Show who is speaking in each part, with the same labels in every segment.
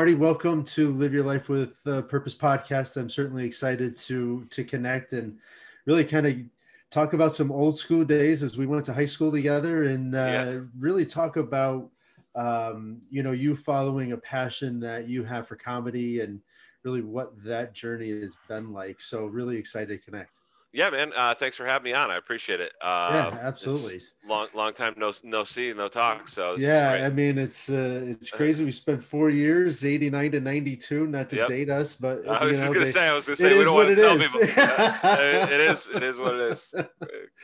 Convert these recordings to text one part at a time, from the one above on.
Speaker 1: Marty, welcome to Live Your Life with uh, Purpose podcast. I'm certainly excited to to connect and really kind of talk about some old school days as we went to high school together and uh, yeah. really talk about um, you know you following a passion that you have for comedy and really what that journey has been like. So really excited to connect.
Speaker 2: Yeah, man. Uh, thanks for having me on. I appreciate it. Uh,
Speaker 1: yeah, absolutely.
Speaker 2: Long, long time no, no see, no talk. So
Speaker 1: yeah, I mean, it's uh, it's crazy. We spent four years, eighty nine to ninety two. Not to yep. date us, but
Speaker 2: I was know, just gonna they, say, I was gonna say, we don't want to tell is. people. it is, it is what it is.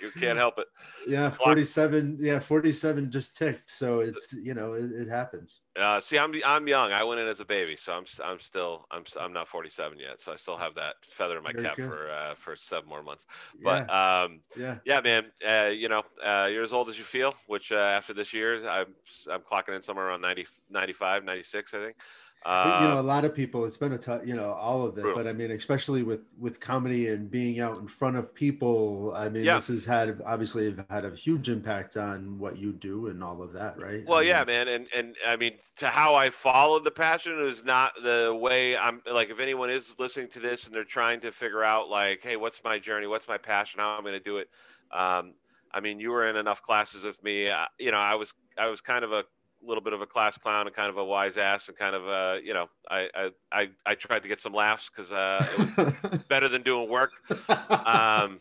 Speaker 2: You can't help it.
Speaker 1: Yeah, forty seven. Yeah, forty seven just ticked. So it's you know, it, it happens.
Speaker 2: Uh, see, I'm I'm young. I went in as a baby, so I'm I'm still I'm I'm not 47 yet, so I still have that feather in my cap for uh, for seven more months. But yeah, um, yeah, yeah, man. Uh, you know, uh, you're as old as you feel. Which uh, after this year, I'm I'm clocking in somewhere around 90, 95, 96, I think
Speaker 1: you know, a lot of people. It's been a tough, you know, all of it. True. But I mean, especially with with comedy and being out in front of people. I mean, yeah. this has had obviously had a huge impact on what you do and all of that, right?
Speaker 2: Well,
Speaker 1: I mean,
Speaker 2: yeah, man, and and I mean, to how I followed the passion is not the way I'm. Like, if anyone is listening to this and they're trying to figure out, like, hey, what's my journey? What's my passion? How I'm going to do it? Um, I mean, you were in enough classes with me. Uh, you know, I was I was kind of a little bit of a class clown and kind of a wise ass and kind of uh, you know I, I I I tried to get some laughs because uh, it was better than doing work. Um,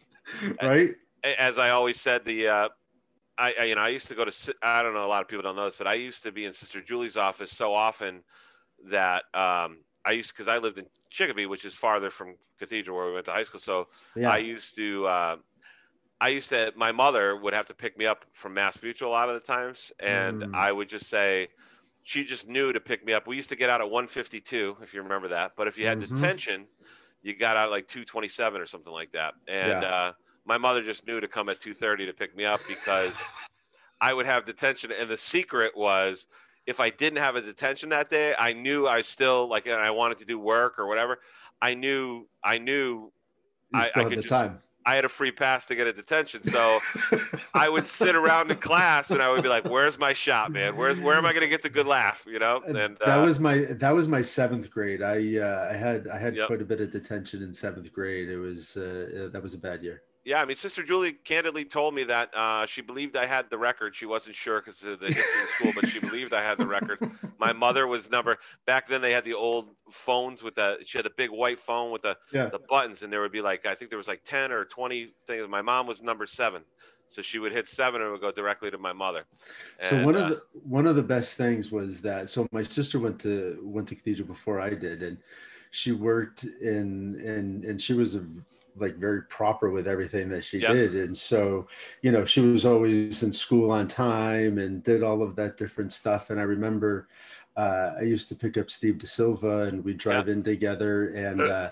Speaker 1: right.
Speaker 2: As I always said, the uh, I, I, you know I used to go to I don't know a lot of people don't know this, but I used to be in Sister Julie's office so often that um, I used because I lived in Chicopee, which is farther from Cathedral where we went to high school. So yeah. I used to uh, I used to, my mother would have to pick me up from Mass Mutual a lot of the times. And mm. I would just say, she just knew to pick me up. We used to get out at 152, if you remember that. But if you had mm-hmm. detention, you got out like 227 or something like that. And yeah. uh, my mother just knew to come at 230 to pick me up because I would have detention. And the secret was, if I didn't have a detention that day, I knew I still like, and I wanted to do work or whatever. I knew, I knew
Speaker 1: you I, I could just, time.
Speaker 2: I had a free pass to get a detention. So I would sit around in class and I would be like, "Where's my shot, man? Where's where am I going to get the good laugh?" You know. And
Speaker 1: that uh, was my that was my seventh grade. I uh, I had I had yep. quite a bit of detention in seventh grade. It was uh, that was a bad year
Speaker 2: yeah, I mean, Sister Julie candidly told me that uh, she believed I had the record. She wasn't sure because of the history of school, but she believed I had the record. My mother was number back then. They had the old phones with the. She had a big white phone with the yeah. the buttons, and there would be like I think there was like ten or twenty things. My mom was number seven, so she would hit seven and it would go directly to my mother.
Speaker 1: And, so one of uh, the one of the best things was that so my sister went to went to cathedral before I did, and she worked in and and she was a like very proper with everything that she yep. did and so you know she was always in school on time and did all of that different stuff and i remember uh, i used to pick up steve de silva and we'd drive yep. in together and uh,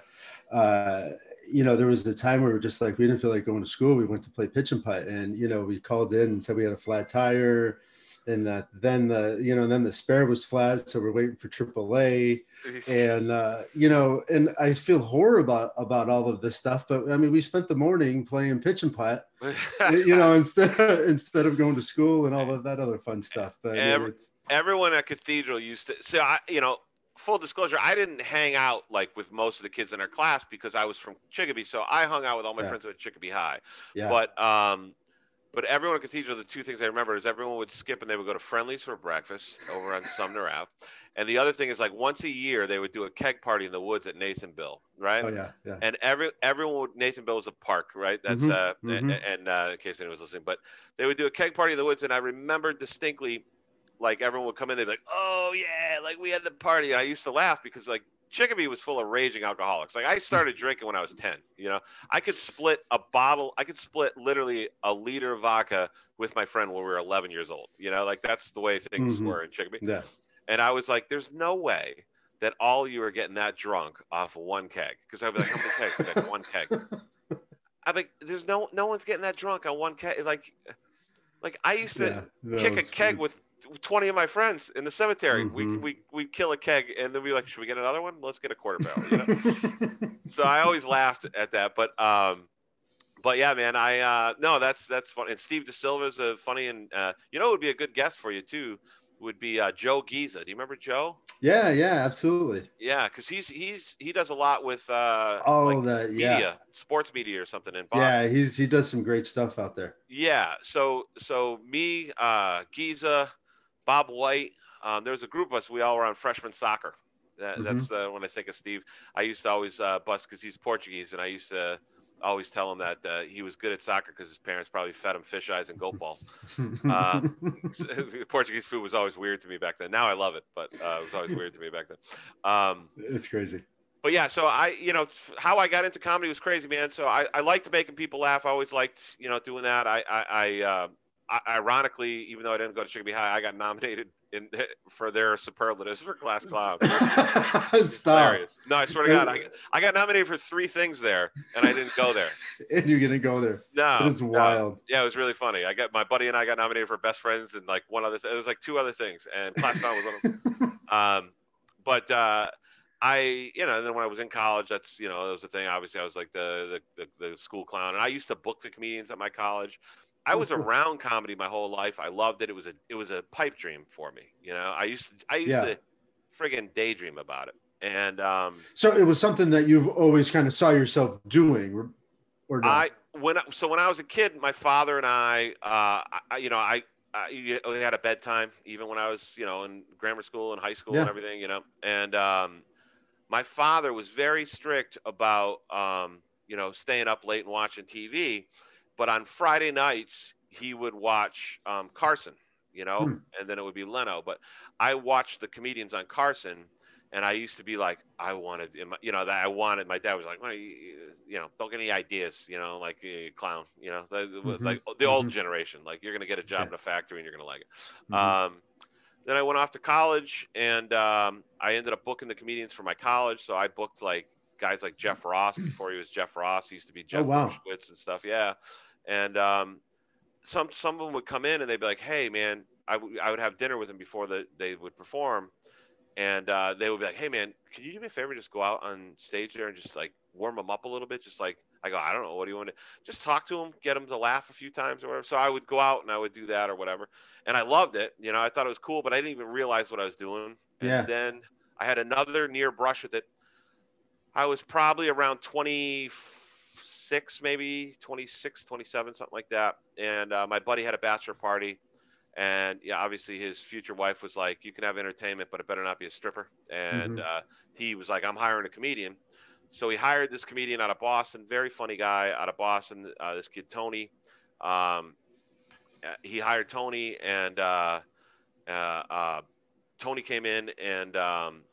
Speaker 1: uh, you know there was a time where we were just like we didn't feel like going to school we went to play pitch and putt and you know we called in and said we had a flat tire and that then the you know then the spare was flat so we're waiting for AAA and uh, you know and I feel horror about about all of this stuff but I mean we spent the morning playing pitch and putt you know instead of, instead of going to school and all of that other fun stuff but
Speaker 2: Every, everyone at Cathedral used to so I you know full disclosure I didn't hang out like with most of the kids in our class because I was from Chicopee so I hung out with all my yeah. friends at Chicopee High yeah. but um but everyone at Cathedral, the two things I remember is everyone would skip and they would go to Friendly's for breakfast over on Sumner Ave. And the other thing is like once a year they would do a keg party in the woods at Nathan Bill, right?
Speaker 1: Oh yeah, yeah.
Speaker 2: And every everyone would Nathan Bill was a park, right? That's mm-hmm, uh mm-hmm. and, uh, in case anyone was listening, but they would do a keg party in the woods, and I remember distinctly, like everyone would come in, they'd be like, "Oh yeah, like we had the party." And I used to laugh because like Chicopee was full of raging alcoholics. Like I started drinking when I was 10, you know, I could split a bottle. I could split literally a liter of vodka with my friend when we were 11 years old, you know, like that's the way things mm-hmm. were in Chicopee.
Speaker 1: Yeah.
Speaker 2: And I was like, there's no way that all you are getting that drunk off of one keg. Cause I'd be like, how many kegs? Like one keg. I'm like, there's no, no one's getting that drunk on one keg. Like, like I used to yeah, kick a keg with 20 of my friends in the cemetery. Mm-hmm. We we we kill a keg and then we like, should we get another one? Let's get a quarter barrel. You know? so I always laughed at that. But um, but yeah, man, I uh, no, that's that's funny. And Steve De Silva is a funny and uh, you know, it would be a good guest for you too. would be uh, Joe Giza. Do you remember Joe?
Speaker 1: Yeah, yeah, absolutely.
Speaker 2: Yeah, because he's he's he does a lot with uh,
Speaker 1: Oh,
Speaker 2: like
Speaker 1: the
Speaker 2: media,
Speaker 1: yeah,
Speaker 2: sports media or something in Boston.
Speaker 1: yeah. He's he does some great stuff out there.
Speaker 2: Yeah. So so me, uh, Giza, Bob White. Um, there was a group of us. We all were on freshman soccer. That,
Speaker 1: Mhm.
Speaker 2: That's uh, when I think of Steve. I used to always uh, bust because he's Portuguese, and I used to always tell him that uh, he was good at soccer because his parents probably fed him fish eyes and goat balls. Uh, Portuguese food was always weird to me back then. Now I love it, but uh, it was always weird to me back then. Um,
Speaker 1: it's crazy.
Speaker 2: but yeah, so I, you know, how I got into comedy was crazy, man. So I, I liked making people laugh. I always liked, you know, doing that. I, I, I, uh, I ironically, even though I didn't go to Chicopee High, I got nominated in for their superlatives for Class Clown.
Speaker 1: Stop.
Speaker 2: Hilarious. No, I swear to God, I, I got nominated for three things there, and I didn't go there.
Speaker 1: And you're gonna go there.
Speaker 2: No,
Speaker 1: It is
Speaker 2: no.
Speaker 1: wild.
Speaker 2: Yeah, it was really funny. I got my buddy and I got nominated for best friends and like one other. Th- it was like two other things, and Class Clown was one of them. Um, but uh, I, you know, and then when I was in college, that's you know, that was the thing. Obviously, I was like the the, the the school clown, and I used to book the comedians at my college. I was around comedy my whole life. I loved it. It was a it was a pipe dream for me. You know, I used to I used
Speaker 1: Yeah.
Speaker 2: to friggin' daydream about it. And um,
Speaker 1: So it was something that you've always kind of saw yourself doing, or, or not?
Speaker 2: I when so when I was a kid, my father and I, uh, I you know, I, I we had a bedtime even when I was you know in grammar school and high school and everything, you know. And um, my father was very strict about um, you know staying up late and watching TV, but on Friday nights he would watch um, Carson, you know,
Speaker 1: Hmm.
Speaker 2: and then it would be Leno. But I watched the comedians on Carson. And I used to be like, I wanted, you know, that I wanted. My dad was like, well, you, you know, don't get any ideas, you know, like eh, clown, you know, the-
Speaker 1: Mhm.
Speaker 2: like the old
Speaker 1: Mhm.
Speaker 2: generation. Like you're gonna get a job
Speaker 1: Yeah.
Speaker 2: in a factory and you're gonna like it.
Speaker 1: Mhm.
Speaker 2: Um, then I went off to college and um, I ended up booking the comedians for my college. So I booked like guys like Jeff Ross before he was Jeff Ross. He used to be Jeff
Speaker 1: Oh, wow.
Speaker 2: Schwitz and stuff. Yeah. And um, some some of them would come in and they'd be like, "Hey, man," I, w- I would have dinner with them before the, they would perform, and uh, they would be like, "Hey, man, can you do me a favor? Just go out on stage there and just like warm them up a little bit. Just like I go, I don't know, what do you want to? Just talk to them, get them to laugh a few times or whatever." So I would go out and I would do that or whatever, and I loved it. You know, I thought it was cool, but I didn't even realize what I was doing. And
Speaker 1: Yeah.
Speaker 2: then I had another near brush with it. I was probably around 26, maybe 26, 27, something like that. And uh, my buddy had a bachelor party. And yeah, obviously his future wife was like, you can have entertainment, but it better not be a stripper. And
Speaker 1: Mhm.
Speaker 2: uh, he was like, I'm hiring a comedian. So he hired this comedian out of Boston, very funny guy out of Boston, uh, this kid, Tony. Um, uh, he hired Tony and uh, uh, uh, Tony came in and um,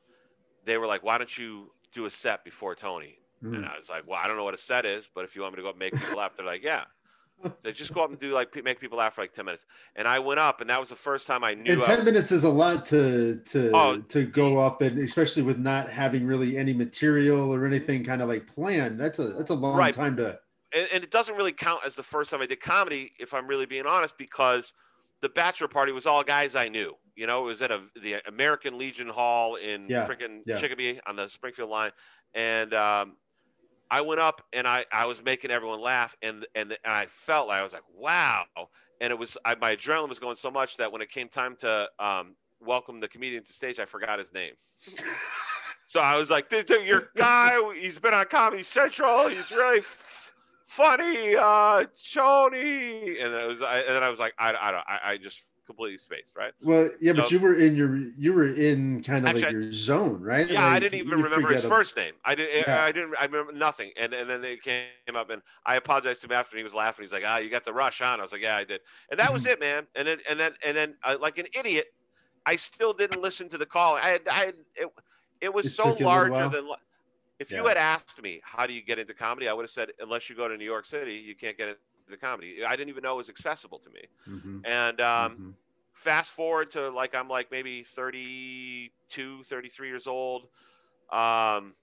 Speaker 2: they were like, why don't you do a set before Tony?
Speaker 1: Mhm.
Speaker 2: And I was like, well, I don't know what a set is, but if you want me to go up and make people laugh, they're like, yeah. They just go up and do like make people laugh for like 10 minutes. And I went up and that was the first time I knew.
Speaker 1: and
Speaker 2: I
Speaker 1: 10
Speaker 2: was-
Speaker 1: minutes is a lot to to
Speaker 2: Oh,
Speaker 1: to go up and especially with not having really any material or anything kind of like planned that's a that's a long
Speaker 2: Right.
Speaker 1: time to
Speaker 2: and, and it doesn't really count as the first time I did comedy, if I'm really being honest, because the bachelor party was all guys I knew. You know, it was at a the American Legion Hall in
Speaker 1: Yeah,
Speaker 2: freaking
Speaker 1: yeah.
Speaker 2: Chicopee on the Springfield line, and um, I went up and I, I was making everyone laugh, and and and I felt like I was like, wow, and it was I, my adrenaline was going so much that when it came time to um, welcome the comedian to stage, I forgot his name. So I was like, "Dude, dude, your guy, he's been on Comedy Central. He's really f- funny, uh, Tony." And it was, I, and then I was like, I, I don't, I, I just completely spaced, right?
Speaker 1: well yeah but you were in your you were in kind of
Speaker 2: Actually,
Speaker 1: like your zone right
Speaker 2: Yeah, I didn't even remember his first name. I didn't,
Speaker 1: Yeah.
Speaker 2: I didn't, I remember nothing. And and then they came up, and I apologized to him after, and he was laughing. He's like, "Ah, you got the rush on." I was like, "Yeah, I did." And that was it, man. And then and then and then uh, like an idiot, I still didn't listen to the call. I had, I had, it, it was
Speaker 1: It
Speaker 2: so
Speaker 1: took you a little
Speaker 2: larger than. If you had asked me how do you get into comedy, I would have said unless you go to New York City, you can't get into comedy. I didn't even know it was accessible to me.
Speaker 1: Mhm,
Speaker 2: And um,
Speaker 1: mhm.
Speaker 2: fast forward to like I'm like maybe 32, 33 years old. Um,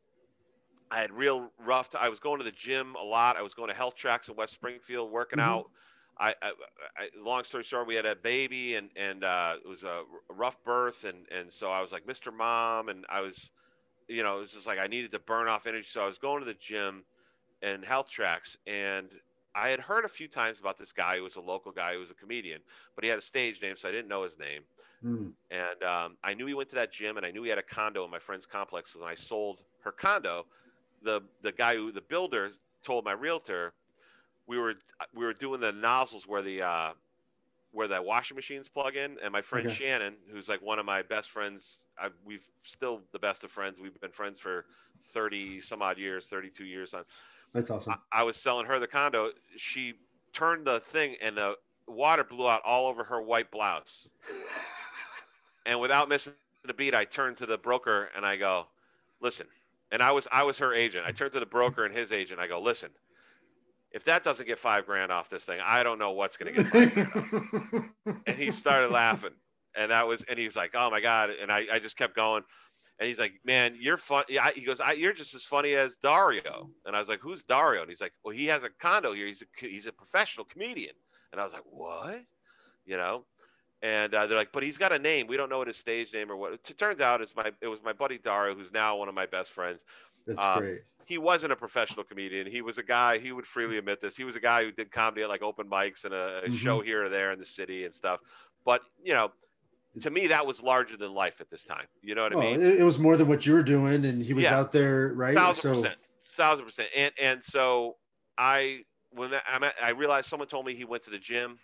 Speaker 2: I had real rough. T- I was going to the gym a lot. I was going to health tracks in West Springfield, working
Speaker 1: Mhm.
Speaker 2: out. I, I, I, long story short, we had a baby, and and uh, it was a, a rough birth, and and so I was like Mr. Mom, and I was, you know, it was just like I needed to burn off energy. So I was going to the gym and health tracks, and I had heard a few times about this guy who was a local guy who was a comedian, but he had a stage name, so I didn't know his name. Mm. And um, I knew he went to that gym, and I knew he had a condo in my friend's complex. So when I sold her condo, the the guy who the builder told my realtor, we were we were doing the nozzles where the uh, where the washing machines plug in, and my friend okay. Shannon, who's like one of my best friends, I, we've still the best of friends. We've been friends for thirty some odd years, thirty two years. On
Speaker 1: that's awesome.
Speaker 2: I, I was selling her the condo. She turned the thing, and the water blew out all over her white blouse. and without missing the beat, I turned to the broker and I go, "Listen." And I was I was her agent. I turned to the broker and his agent. I go, "Listen, if that doesn't get five grand off this thing, I don't know what's going to get five grand and he started laughing. And that was, and he was like, oh my God. And I, I just kept going. And he's like, man, you're fun. He goes, you're just as funny as Dario. And I was like, who's Dario? And he's like, well, he has a condo here. He's a, he's a professional comedian. And I was like, what? You know? And uh, they're like, but he's got a name. We don't know what his stage name or what. It turns out it's my, it was my buddy Dario, who's now one of my best friends.
Speaker 1: That's um, great
Speaker 2: he wasn't a professional comedian. He was a guy. He would freely admit this. He was a guy who did comedy at like open mics and a, a mm-hmm. show here or there in the city and stuff. But you know, to me, that was larger than life at this time. You know what well, I mean?
Speaker 1: It, was more than what you were doing, and he was yeah. out there, right?
Speaker 2: Thousand so... percent, thousand percent. And and so I when I met, I realized someone told me he went to the gym.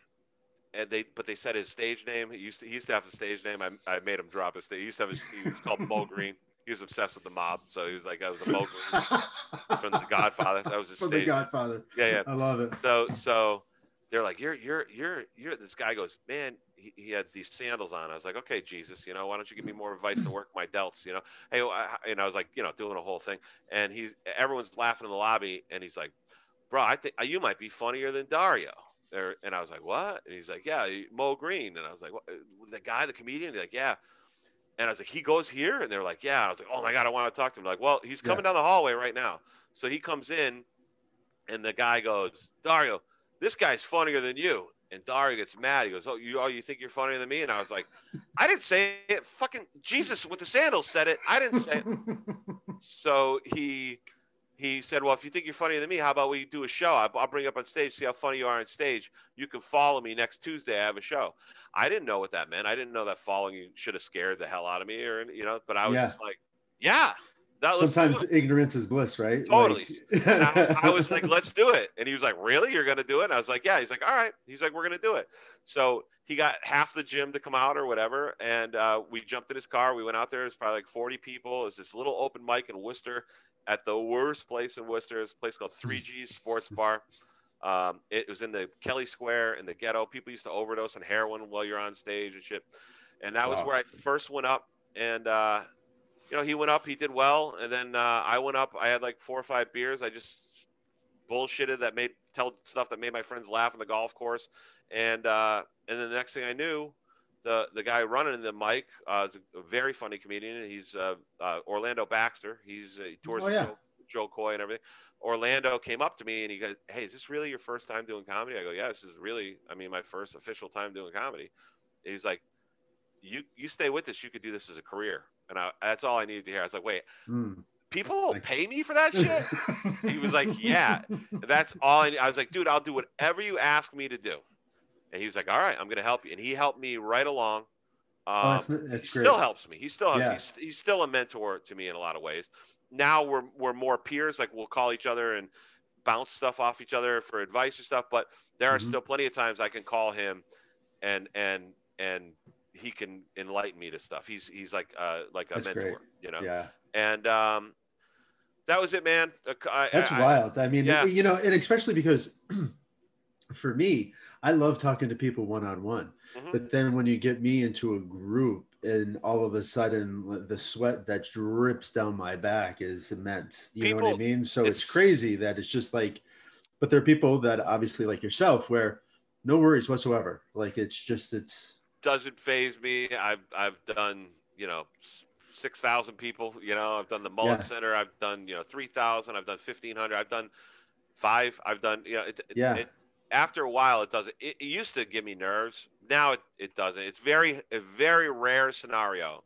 Speaker 2: And they, but they said his stage name. He used to, he used to have a stage name. I, I made him drop his. Stage. He used to have. His, he was called Moe Greene he was obsessed with the mob. So he was like, I was a mogul from the Godfather. That was his
Speaker 1: from the Godfather.
Speaker 2: Yeah, yeah.
Speaker 1: I love it.
Speaker 2: So, so they're like, you're, you're, you're, you're. This guy goes, man. He, he had these sandals on. I was like, okay, Jesus, you know, why don't you give me more advice to work my delts? You know, hey, I, and I was like, you know, doing a whole thing. And he's, everyone's laughing in the lobby, and he's like, bro, I think you might be funnier than Dario. There, and I was like, what? And he's like, yeah, Moe Greene. And I was like, what? Uh, the guy, the comedian. He's like, yeah. And I was like, he goes here? And they're like, yeah. I was like, oh my God, I want to talk to him. Like, well, he's coming yeah. down the hallway right now. So he comes in and the guy goes, Dario, this guy's funnier than you. And Dario gets mad. He goes, oh, you, oh, you think you're funnier than me? And I was like, I didn't say it. Fucking Jesus with the sandals said it. I didn't say it. so he, he said, well, if you think you're funnier than me, how about we do a show? I'll bring you up on stage, see how funny you are on stage. You can follow me next Tuesday. I have a show. I didn't know what that meant. I didn't know that following you should have scared the hell out of me, or you know. But I was yeah. just like, yeah.
Speaker 1: Sometimes ignorance is bliss, right?
Speaker 2: Totally. Like... I, I, was like, let's do it. And he was like, really? You're going to do it? And I was like, yeah. He's like, all right. He's like, we're going to do it. So he got half the gym to come out or whatever. And uh, we jumped in his car. We went out there. It was probably like 40 people. It was this little open mic in Worcester at the worst place in Worcester. It's a place called 3G Sports Bar. Um, it was in the Kelley Square in the ghetto. People used to overdose on heroin while you're on stage and shit. And that wow. was where I first went up. And, uh, you know, he went up, he did well. And then uh, I went up, I had like four or five beers. I just bullshitted that made, tell stuff that made my friends laugh on the golf course. And, uh, and then the next thing I knew, the, the guy running the mic uh, is a, very funny comedian. He's uh, uh, Orlando Baxter. He's uh, he tours oh, yeah. Joe, Jo Koy and everything. Orlando came up to me and he goes, "Hey, is this really your first time doing comedy?" I go, "Yeah, this is really, I mean, my first official time doing comedy." And he's like, "You you stay with this. You could do this as a career." And I, that's all I needed to hear. I was like, "Wait." Mm. People will pay me for that shit. he was like, "Yeah, that's all." I, I was like, "Dude, I'll do whatever you ask me to do." And he was like, "All right, I'm going to help you." And he helped me right along. Um, oh, that's, um, that's he great. still helps me. He still helps. Yeah. He's, he's still a mentor to me in a lot of ways now we're we're more peers. Like we'll call each other and bounce stuff off each other for advice or stuff. But there are mm-hmm. still plenty of times I can call him, and and and he can enlighten me to stuff. He's he's like uh like a That's mentor, great. you know.
Speaker 1: Yeah.
Speaker 2: And um, that was it, man. Uh, I,
Speaker 1: That's I, wild. I mean, yeah. you know, and especially because for me, I love talking to people one on one. But then when you get me into a group and all of a sudden the sweat that drips down my back is immense. You people, know what I mean? So it's, it's, crazy that it's just like, but there are people that obviously like yourself where no worries whatsoever. Like it's just, it's
Speaker 2: doesn't phase me. I've, I've done, you know, 6,000 people, you know, I've done the Mullins yeah. Center. I've done, you know, 3,000, I've done 1500, I've done five, I've done, you know, it,
Speaker 1: yeah.
Speaker 2: It, after a while, it doesn't. It, it, used to give me nerves. Now it, it doesn't. It's very a very rare scenario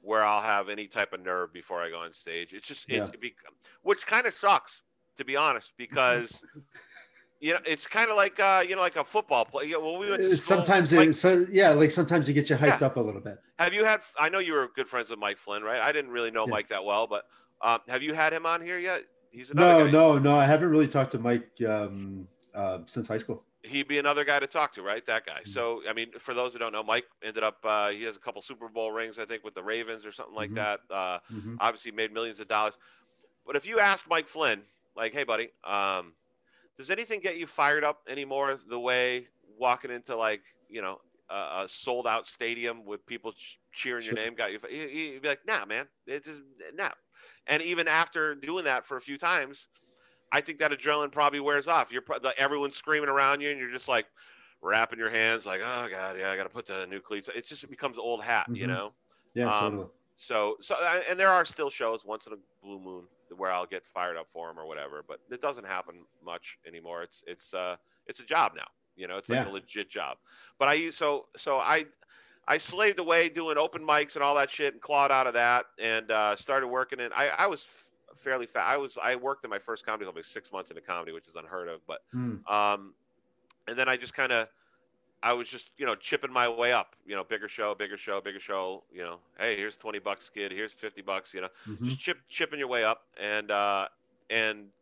Speaker 2: where I'll have any type of nerve before I go on stage. It's just yeah. it, it be, which kind of sucks to be honest because you know, it's kind of like uh, you know, like a football play. Yeah, well, we went to
Speaker 1: Uh,
Speaker 2: school,
Speaker 1: Sometimes
Speaker 2: like,
Speaker 1: it, so yeah, like sometimes you get you hyped
Speaker 2: Yeah.
Speaker 1: up a little bit.
Speaker 2: have you had? I know you were good friends with Mike Flynn, right? I didn't really know
Speaker 1: Yeah.
Speaker 2: Mike that well, but um, have you had him on here yet? He's another
Speaker 1: No,
Speaker 2: guy.
Speaker 1: no, no. I haven't really talked to Mike um, uh, since high school.
Speaker 2: He'd be another guy to talk to, right? That guy.
Speaker 1: Mhm.
Speaker 2: So, I mean, for those who don't know, Mike ended up uh, he has a couple Super Bowl rings, I think, with the Ravens or something like
Speaker 1: Mhm.
Speaker 2: that. Uh,
Speaker 1: Mhm.
Speaker 2: obviously made millions of dollars. But if you asked Mike Flynn, like, hey, buddy, um, does anything get you fired up anymore the way walking into like, you know, a, a sold out stadium with people ch- cheering your name got you? He'd be like, nah, man, it just, nah. And even after doing that for a few times, I think that adrenaline probably wears off. You're like, everyone's screaming around you and you're just like wrapping your hands like, oh God, yeah, I got to put the new cleats. It just becomes old hat, you
Speaker 1: Mhm.
Speaker 2: know?
Speaker 1: Yeah,
Speaker 2: Um,
Speaker 1: totally.
Speaker 2: so so and there are still shows once in a blue moon where I'll get fired up for them or whatever, but it doesn't happen much anymore. It's it's uh it's a job now. You know, it's like
Speaker 1: Yeah.
Speaker 2: a legit job. But I use so so I I slaved away doing open mics and all that shit and clawed out of that and uh, started working in. I I was f- fairly fat. I was I worked in my first comedy club like six months into comedy, which is unheard of. But
Speaker 1: Mm.
Speaker 2: um, and then I just kind of, I was just, you know, chipping my way up, you know, bigger show, bigger show, bigger show, you know, hey, here's 20 bucks, kid, here's 50 bucks, you know,
Speaker 1: Mhm.
Speaker 2: just chip, chipping your way up. And, uh, and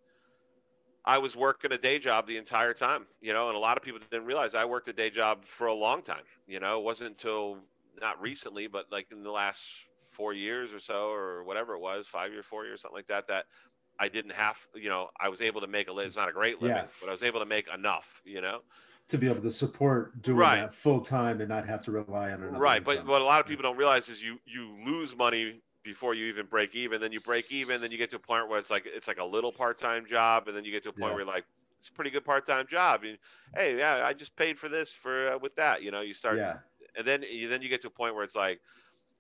Speaker 2: I was working a day job the entire time, you know, and a lot of people didn't realize I worked a day job for a long time, you know, it wasn't until not recently, but like in the last four years or so, or whatever it was, five years, four years, something like that, that I didn't have, you know, I was able to make a living. It's not a great living,
Speaker 1: Yeah.
Speaker 2: but I was able to make enough, you know?
Speaker 1: To be able to support doing
Speaker 2: Right.
Speaker 1: that full time and not have to rely on another.
Speaker 2: right. But what a lot of people don't realize is you, you lose money before you even break even. Then you break even. Then you get to a point where it's like, it's like a little part-time job. And then you get to a point
Speaker 1: Yeah.
Speaker 2: where you're like, it's a pretty good part-time job. And, hey, yeah, I just paid for this for, uh, with that, you know, you start,
Speaker 1: yeah,
Speaker 2: and then you, then you get to a point where it's like,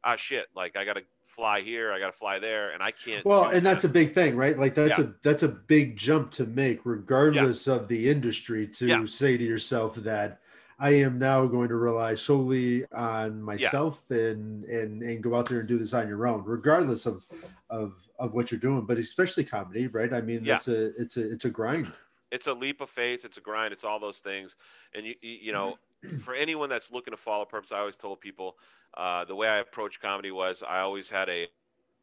Speaker 2: ah, shit, like I got to fly here. I got to fly there. And I can't.
Speaker 1: well, and that's a big thing, right? Like that's
Speaker 2: Yeah.
Speaker 1: a that's a big jump to make, regardless of the industry. To
Speaker 2: Yeah.
Speaker 1: say to yourself that I am now going to rely solely on myself and and and go out there and do this on your own, regardless of of of what you're doing. But especially comedy, right? I mean,
Speaker 2: Yeah.
Speaker 1: that's a it's a it's a grind.
Speaker 2: it's a leap of faith it's a grind it's all those things and you you, you know for anyone that's looking to follow purpose i always told people uh, the way i approached comedy was i always had a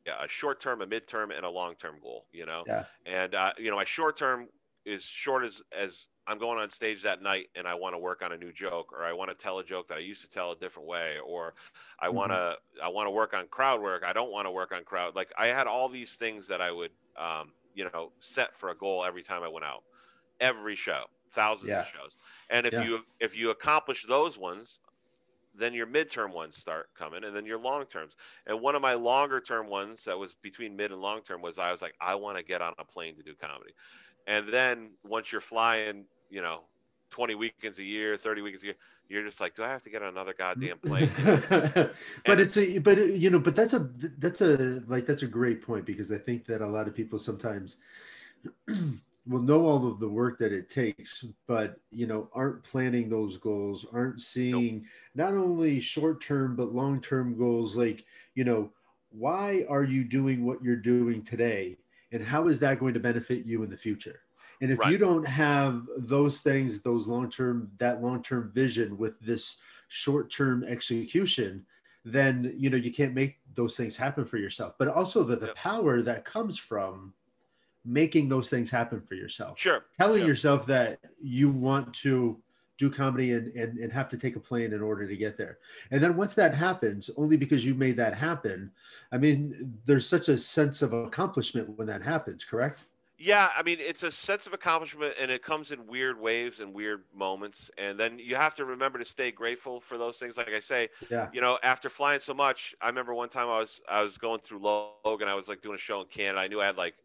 Speaker 2: a short term a midterm and a long term goal you know?
Speaker 1: Yeah.
Speaker 2: and uh, you know my short term is short as as i'm going on stage that night and i want to work on a new joke or i want to tell a joke that i used to tell a different way or i
Speaker 1: Mhm.
Speaker 2: want to i want to work on crowd work. I don't want to work on crowd. Like i had all these things that i would um, you know set for a goal every time i went out. Every show thousands
Speaker 1: Yeah.
Speaker 2: of shows and if
Speaker 1: Yeah.
Speaker 2: you if you accomplish those ones then your midterm ones start coming and then your long terms and one of my longer term ones that was between mid and long term was i was like i want to get on a plane to do comedy and then once you're flying you know 20 weekends a year 30 weekends a year you're just like do i have to get on another goddamn plane
Speaker 1: but
Speaker 2: And-
Speaker 1: it's a but it- you know but that's a that's a like that's a great point because i think that a lot of people sometimes will know all of the work that it takes but you know aren't planning those goals aren't seeing not only short term but long term goals like you know why are you doing what you're doing today and how is that going to benefit you in the future and if
Speaker 2: Right.
Speaker 1: you don't have those things those long term that long term vision with this short term execution then you know you can't make those things happen for yourself but also the, the
Speaker 2: Yep.
Speaker 1: power that comes from making those things happen for yourself
Speaker 2: sure
Speaker 1: telling yourself that you want to do comedy and, and and have to take a plane in order to get there and then once that happens only because you made that happen i mean there's such a sense of accomplishment when that happens correct
Speaker 2: Yeah, I mean, it's a sense of accomplishment and it comes in weird waves and weird moments. And then you have to remember to stay grateful for those things. Like I say,
Speaker 1: yeah
Speaker 2: you know, after flying so much, I remember one time I was I was going through Logan. I was like doing a show in Canada. I knew I had like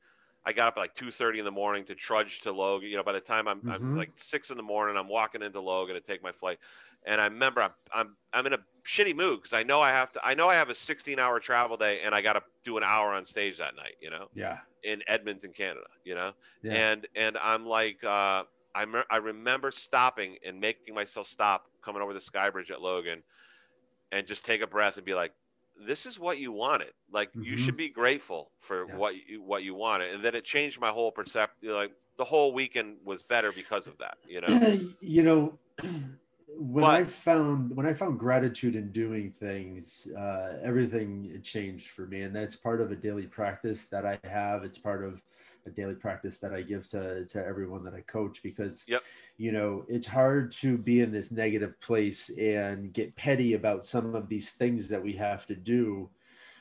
Speaker 2: I got up at like two thirty in the morning to trudge to Logan. You know, by the time I'm, I'm
Speaker 1: Mhm.
Speaker 2: like six in the morning, I'm walking into Logan to take my flight. And I remember I'm I'm I'm in a shitty mood because I know I have to I know I have a 16 hour travel day and I got to do an hour on stage that night. You know
Speaker 1: yeah
Speaker 2: in Edmonton, Canada, you know?
Speaker 1: Yeah.
Speaker 2: And and I'm like uh I me- I remember stopping and making myself stop coming over the sky bridge at Logan and just take a breath and be like this is what you wanted. Like mm-hmm. you should be grateful for yeah. what you what you wanted, and then it changed my whole perception. Like the whole weekend was better because of that. You know.
Speaker 1: you know. When but, I found when I found gratitude in doing things, uh, everything changed for me, and that's part of a daily practice that I have. It's part of a daily practice that I give to to everyone that I coach because
Speaker 2: yep.
Speaker 1: you know it's hard to be in this negative place and get petty about some of these things that we have to do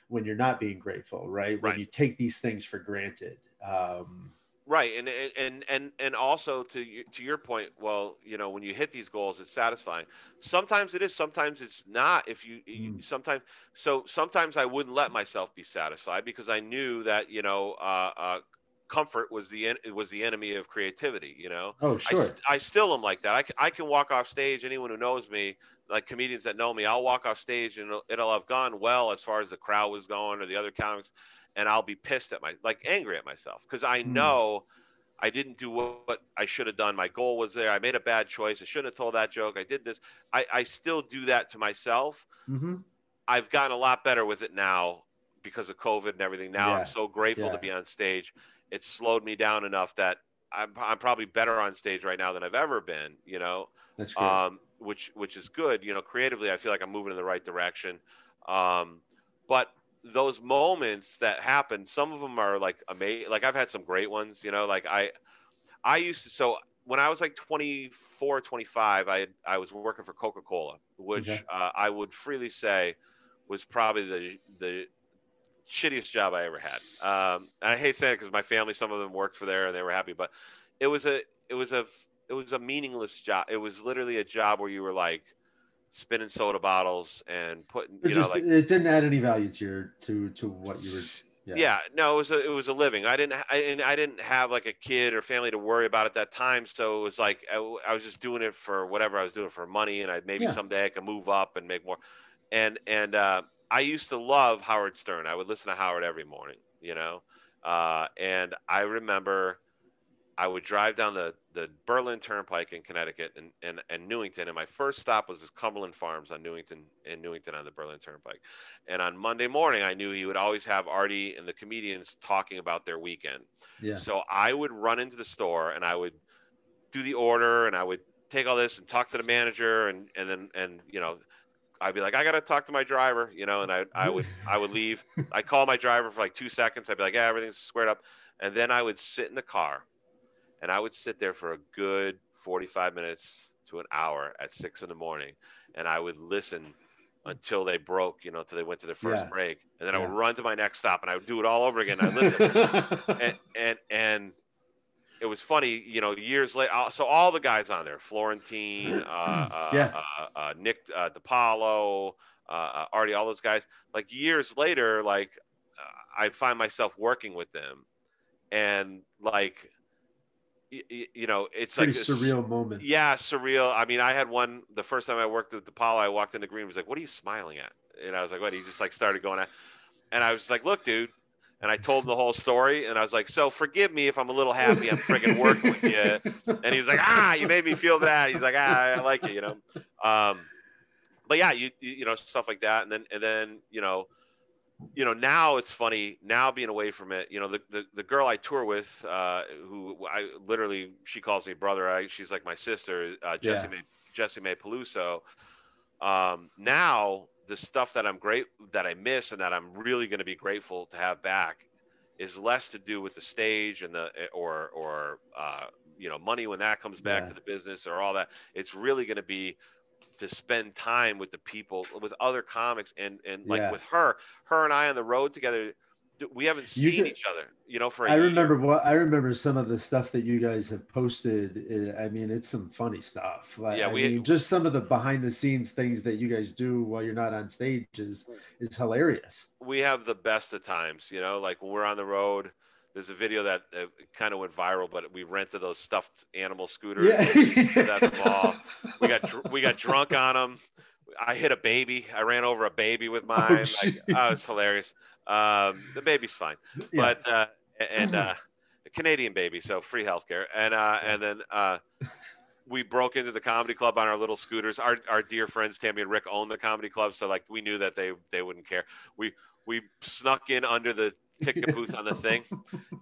Speaker 1: when you're not being grateful, right? right. When you take these things for granted. Um,
Speaker 2: right, and and and and also to to your point, well, you know, when you hit these goals, it's satisfying. Sometimes it is, sometimes it's not. If you, mm. you sometimes so sometimes I wouldn't let myself be satisfied because I knew that you know uh, uh, comfort was the was the enemy of creativity. You know.
Speaker 1: Oh sure.
Speaker 2: I, I still am like that. I, I can walk off stage. Anyone who knows me, like comedians that know me, I'll walk off stage and it'll, it'll have gone well as far as the crowd was going or the other comics, and I'll be pissed at my like angry at myself because I mm. know. I didn't do what I should have done. My goal was there. I made a bad choice. I shouldn't have told that joke. I did this. I, I still do that to myself.
Speaker 1: Mm-hmm.
Speaker 2: I've gotten a lot better with it now because of COVID and everything. Now yeah. I'm so grateful yeah. to be on stage it's slowed me down enough that I'm, I'm probably better on stage right now than I've ever been, you know,
Speaker 1: That's great. Um,
Speaker 2: which, which is good. You know, creatively, I feel like I'm moving in the right direction. Um, but those moments that happen, some of them are like amazing. Like I've had some great ones, you know, like I, I used to, so when I was like 24, 25, I, I was working for Coca-Cola, which okay. uh, I would freely say was probably the, the, shittiest job I ever had. Um, I hate saying it because my family, some of them worked for there and they were happy, but it was a, it was a, it was a meaningless job. It was literally a job where you were like spinning soda bottles and putting, you just, know, like
Speaker 1: it didn't add any value to your, to, to what you were.
Speaker 2: Yeah. yeah. no, it was a, it was a living. I didn't, I, and I didn't have like a kid or family to worry about at that time. So it was like, I, I was just doing it for whatever I was doing for money. And I maybe yeah. someday I could move up and make more. And, and, uh, I used to love Howard Stern. I would listen to Howard every morning, you know. Uh, and I remember I would drive down the, the Berlin Turnpike in Connecticut and, and, and Newington. And my first stop was Cumberland Farms on Newington in Newington on the Berlin Turnpike. And on Monday morning, I knew he would always have Artie and the comedians talking about their weekend.
Speaker 1: Yeah.
Speaker 2: So I would run into the store and I would do the order and I would take all this and talk to the manager and, and then, and, you know, I'd be like, I gotta talk to my driver, you know, and I I would I would leave. I call my driver for like two seconds. I'd be like, yeah, everything's squared up, and then I would sit in the car, and I would sit there for a good 45 minutes to an hour at six in the morning, and I would listen until they broke, you know, until they went to their first yeah. break, and then yeah. I would run to my next stop, and I would do it all over again. I listen, and and and it was funny, you know, years later. Uh, so all the guys on there, Florentine, uh, uh,
Speaker 1: yeah.
Speaker 2: uh, uh Nick uh, DiPaolo, uh, Artie, all those guys. Like years later, like I find myself working with them, and like, y- you know, it's
Speaker 1: Pretty
Speaker 2: like
Speaker 1: surreal moment.
Speaker 2: Yeah, surreal. I mean, I had one the first time I worked with DiPaolo. I walked into Green, was like, "What are you smiling at?" And I was like, "What?" He just like started going at, and I was like, "Look, dude." And I told him the whole story. And I was like, "So forgive me if I'm a little happy. I'm friggin' working with you." And he was like, "Ah, you made me feel bad." He's like, "Ah, I like it," you know. Um, but yeah, you you know stuff like that, and then and then you know, you know now it's funny now being away from it. You know, the the, the girl I tour with, uh, who I literally she calls me brother. I she's like my sister, uh, Jessie yeah. May Jessimae Peluso. Um, now the stuff that I'm great that I miss and that I'm really going to be grateful to have back is less to do with the stage and the eh, or or uh, you know money when that comes back yeah. to the business or all that. It's really going to be to spend time with the people with other comics and and like yeah. with her her and I on the road together we haven't seen could, each other, you know, for
Speaker 1: I remember what I remember some of the stuff that you guys have posted. I mean, it's some funny stuff. Like, yeah, we I mean, just some of the behind the scenes things that you guys do while you're not on stage is is hilarious.
Speaker 2: We have the best of times, you know, like when we're on the road. There's a video that uh, kind of went viral, but we rented those stuffed animal scooters yeah. at the mall. We got we got drunk on them. I hit a baby. I ran over a baby with mine. Oh, like, oh, it was hilarious. Um, the baby's fine, yeah. but uh, and uh, a Canadian baby, so free healthcare, and uh, and then uh, we broke into the comedy club on our little scooters. Our our dear friends Tammy and Rick own the comedy club, so like we knew that they they wouldn't care. We we snuck in under the ticket booth on the thing,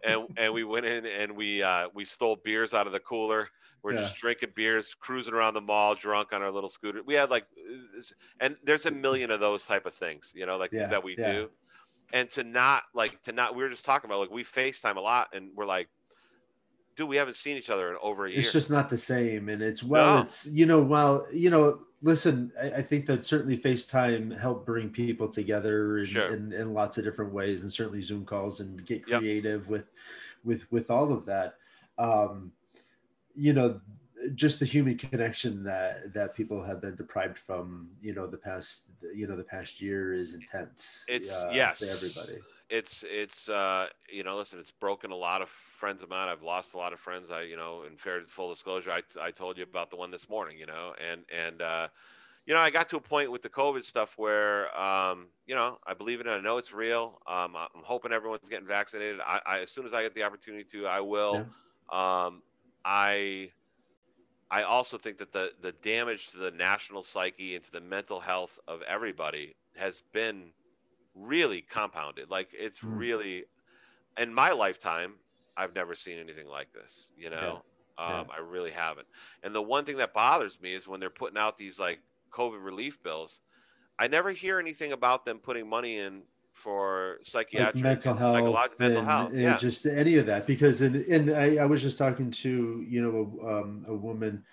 Speaker 2: and and we went in and we uh, we stole beers out of the cooler. We're
Speaker 1: Yeah.
Speaker 2: just drinking beers, cruising around the mall, drunk on our little scooter. We had like, and there's a million of those type of things, you know, like
Speaker 1: Yeah,
Speaker 2: that we
Speaker 1: yeah.
Speaker 2: do. And to not like to not, we were just talking about like we FaceTime a lot, and we're like, dude, we haven't seen each other in over a year.
Speaker 1: it's just not the same and it's well
Speaker 2: No.
Speaker 1: it's you know well you know listen I, I think that certainly facetime helped bring people together in,
Speaker 2: Sure.
Speaker 1: in, in lots of different ways and certainly zoom calls and get
Speaker 2: Yep.
Speaker 1: creative with with with all of that um you know just the human connection that that people have been deprived from you know the past you know the past year is intense
Speaker 2: It's-
Speaker 1: uh,
Speaker 2: yes.
Speaker 1: for everybody.
Speaker 2: It's it's uh you know listen it's broken a lot of friends of mine. I've lost a lot of friends. I you know in fair full disclosure i, I told you about the one this morning you know and and uh you know i got to a point with the covid stuff where um you know i believe in it. I know it's real. Um i'm hoping everyone's getting vaccinated. I, I as soon as i get the opportunity to i will. Um i i also think that the the damage to the national psyche and to the mental health of everybody has been really compounded. Like it's
Speaker 1: Mm.
Speaker 2: really in my lifetime, I've never seen anything like this. You know,
Speaker 1: Yeah.
Speaker 2: um, I really haven't. And the one thing that bothers me is when they're putting out these like COVID relief bills. I never hear anything about them putting money in for
Speaker 1: like
Speaker 2: psychiatric,
Speaker 1: mental health,
Speaker 2: psychological mental
Speaker 1: and,
Speaker 2: health.
Speaker 1: and
Speaker 2: Yeah,
Speaker 1: just any of that because and, and I, I was just talking to you know um, a woman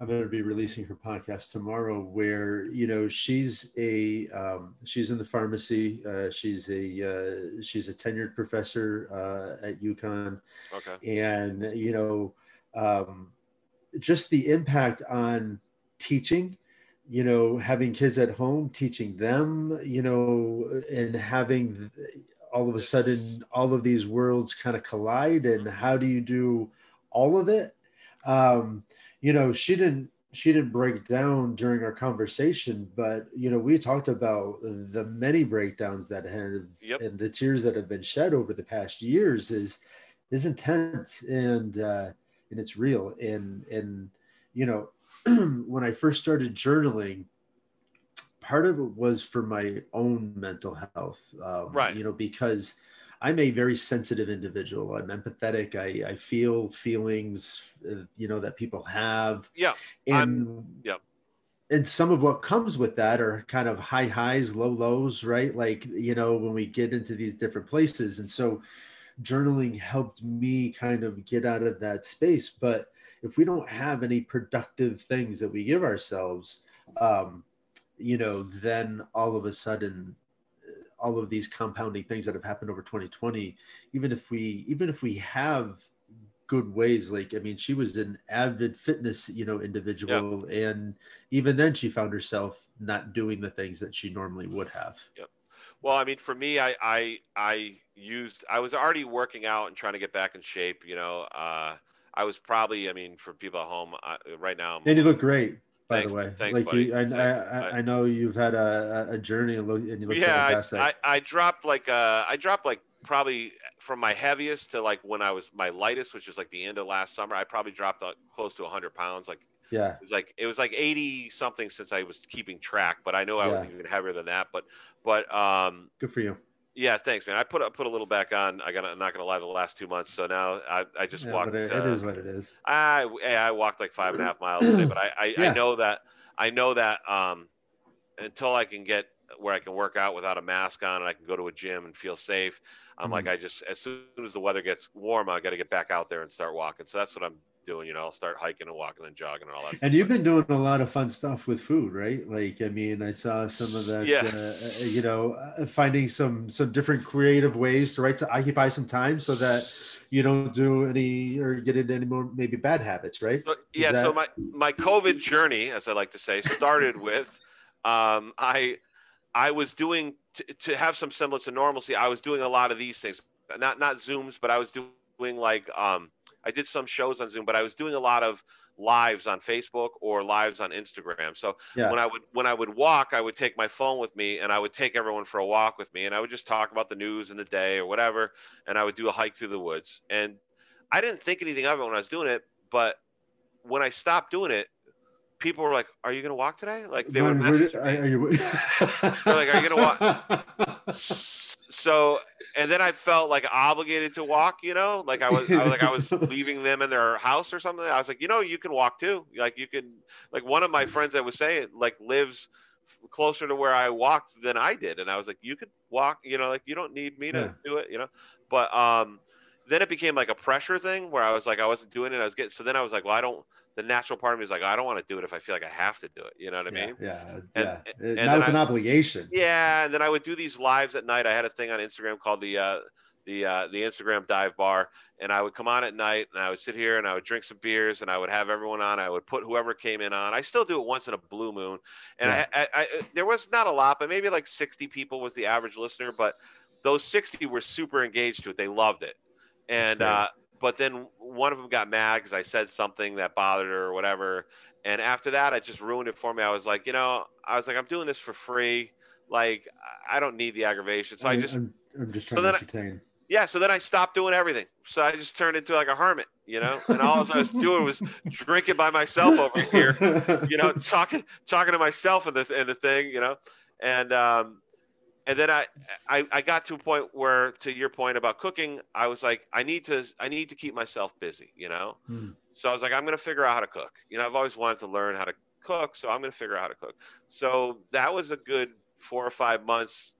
Speaker 1: i'm going to be releasing her podcast tomorrow where you know she's a um, she's in the pharmacy uh, she's a uh, she's a tenured professor uh, at UConn
Speaker 2: okay.
Speaker 1: and you know um, just the impact on teaching you know having kids at home teaching them you know and having all of a sudden all of these worlds kind of collide and how do you do all of it um, you know she didn't she didn't break down during our conversation but you know we talked about the many breakdowns that have
Speaker 2: Yep.
Speaker 1: and the tears that have been shed over the past years is is intense and uh and it's real and and you know when i first started journaling part of it was for my own mental health um,
Speaker 2: Right.
Speaker 1: you know because i'm a very sensitive individual. I'm empathetic. I i feel feelings uh, you know that people have.
Speaker 2: Yeah,
Speaker 1: and
Speaker 2: I'm- yep.
Speaker 1: and some of what comes with that are kind of high highs low lows right? Like you know when we get into these different places. And so journaling helped me kind of get out of that space. But if we don't have any productive things that we give ourselves um you know then all of a sudden uh, all of these compounding things that have happened over 2020 even if we even if we have good ways like i mean she was an avid fitness you know individual and even then she found herself not doing the things that she normally would have Yep.
Speaker 2: Well, I mean, for me, I I I used I was already working out and trying to get back in shape. You know, uh, I was probably, I mean, for people at home, uh, right now, I'm
Speaker 1: and you look great by
Speaker 2: Thanks-
Speaker 1: the way
Speaker 2: thanks,
Speaker 1: like
Speaker 2: buddy.
Speaker 1: you, I, I, I, I know you've had a, a journey and, look, and you look
Speaker 2: yeah,
Speaker 1: fantastic
Speaker 2: I, I I dropped like uh I dropped like probably from my heaviest to like when I was my lightest, which is like the end of last summer. I probably dropped uh, close to 100 pounds. Like
Speaker 1: yeah
Speaker 2: it was like it was like 80 something since I was keeping track, but I know I was even heavier than that. But but um
Speaker 1: good for you
Speaker 2: yeah, thanks, man. I put I put a little back on. I got I'm not gonna lie, the last two months. So now I, I just
Speaker 1: Yeah,
Speaker 2: walked.
Speaker 1: it,
Speaker 2: uh,
Speaker 1: it is what it is
Speaker 2: I I walked like five and a half miles a day, but I I,
Speaker 1: Yeah.
Speaker 2: I know that I know that um until I can get where I can work out without a mask on and I can go to a gym and feel safe. I'm
Speaker 1: Mm-hmm.
Speaker 2: like I just as soon as the weather gets warm, I got to get back out there and start walking. So that's what I'm doing. You know, I'll start hiking and walking and jogging and all that.
Speaker 1: And you've been doing a lot of fun stuff with food, right? Like, I mean, I saw some of that.
Speaker 2: Yes.
Speaker 1: Uh, you know, uh, finding some some different creative ways to right to occupy some time so that you don't do any or get into any more maybe bad habits, right?
Speaker 2: So, yeah, so my my COVID journey, as I like to say, started with um, I I was doing to, to have some semblance of normalcy. I was doing a lot of these things, not not Zooms, but I was doing like um, I did some shows on Zoom, but I was doing a lot of lives on Facebook or lives on Instagram. So
Speaker 1: Yeah.
Speaker 2: when I would when I would walk, I would take my phone with me and I would take everyone for a walk with me and I would just talk about the news and the day or whatever and I would do a hike through the woods. And I didn't think anything of it when I was doing it, but when I stopped doing it, people were like, "Are you gonna walk today?" Like they
Speaker 1: Man,
Speaker 2: would message
Speaker 1: did-
Speaker 2: me.
Speaker 1: are you,
Speaker 2: They're like, "Are you gonna so and then I felt like obligated to walk, you know, like I was, I was like I was leaving them in their house or something. I was like, you know, you can walk too. Like you can, like one of my friends that was saying, like lives closer to where I walked than I did, and I was like, you could walk, you know, like you don't need me to
Speaker 1: Yeah.
Speaker 2: do it, you know. But um, then it became like a pressure thing where I was like, I wasn't doing it. I was getting so then I was like, well, I don't. The natural part of me is like, I don't want to do it if I feel like I have to do it. You know what I mean?
Speaker 1: yeah,
Speaker 2: And-
Speaker 1: yeah.
Speaker 2: and
Speaker 1: now
Speaker 2: then
Speaker 1: it's
Speaker 2: I-
Speaker 1: an obligation.
Speaker 2: Yeah, and then I would do these lives at night. I had a thing on Instagram called the uh, the uh, the Instagram dive bar, and I would come on at night and I would sit here and I would drink some beers and I would have everyone on. I would put whoever came in on. I still do it once in a blue moon, and
Speaker 1: Yeah.
Speaker 2: I, I, I there was not a lot, but maybe like sixty people was the average listener. But those sixty were super engaged to it. They loved it, and uh, but then one of them got mad because I said something that bothered her or whatever. And after that, it just ruined it for me. I was like, you know, I was like, I'm doing this for free. Like, I don't need the aggravation. So I just,
Speaker 1: I'm, I'm just
Speaker 2: So
Speaker 1: trying to
Speaker 2: then I-
Speaker 1: entertain.
Speaker 2: yeah. So then I stopped doing everything. So I just turned into like a hermit, you know. And all I was doing was drinking by myself over here, you know, talking talking to myself in the in the thing, you know. And um, and then I, I I got to a point where, to your point about cooking, I was like, I need to I need to keep myself busy, you know.
Speaker 1: Hmm.
Speaker 2: So I was like, I'm going to figure out how to cook. You know, I've always wanted to learn how to cook, so I'm going to figure out how to cook. So that was a good four or five months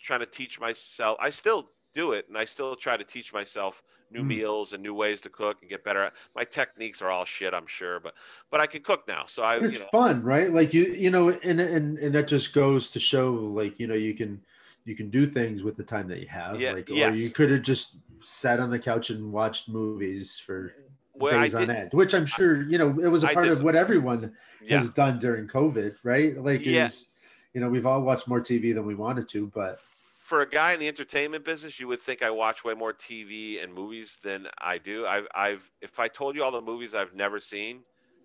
Speaker 2: trying to teach myself. I still do it, and I still try to teach myself new
Speaker 1: Mm.
Speaker 2: meals and new ways to cook and get better. at My techniques are all shit, I'm sure, but but I can cook now. So I,
Speaker 1: it's
Speaker 2: you know,
Speaker 1: fun right like you you know and and and that just goes to show like you know you can you can do things with the time that you have
Speaker 2: Yeah,
Speaker 1: like or you could have just sat on the couch and watched movies for
Speaker 2: well,
Speaker 1: days on end which i'm sure you know it was a part of what everyone
Speaker 2: yeah.
Speaker 1: has done during covid right like
Speaker 2: Yeah.
Speaker 1: is you know we've all watched more tv than we wanted to but
Speaker 2: for a guy in the entertainment business, you would think I watch way more TV and movies than I do. I've, I've, if I told you all the movies I've never seen,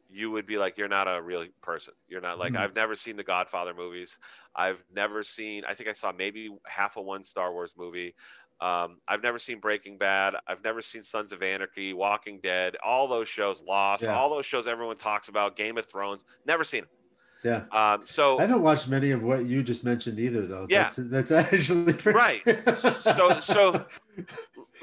Speaker 2: you would be like, you're not a real person. You're not like,
Speaker 1: Mhm.
Speaker 2: I've never seen the Godfather movies. I've never seen, I think I saw maybe half of one Star Wars movie. Um, I've never seen Breaking Bad. I've never seen Sons of Anarchy, Walking Dead, all those shows, Lost,
Speaker 1: Yeah.
Speaker 2: all those shows everyone talks about, Game of Thrones. Never seen them.
Speaker 1: Yeah.
Speaker 2: Um, so
Speaker 1: i haven't watched many of what you just mentioned either though.
Speaker 2: Yeah.
Speaker 1: that's, that's actually pretty-
Speaker 2: Right. So- so-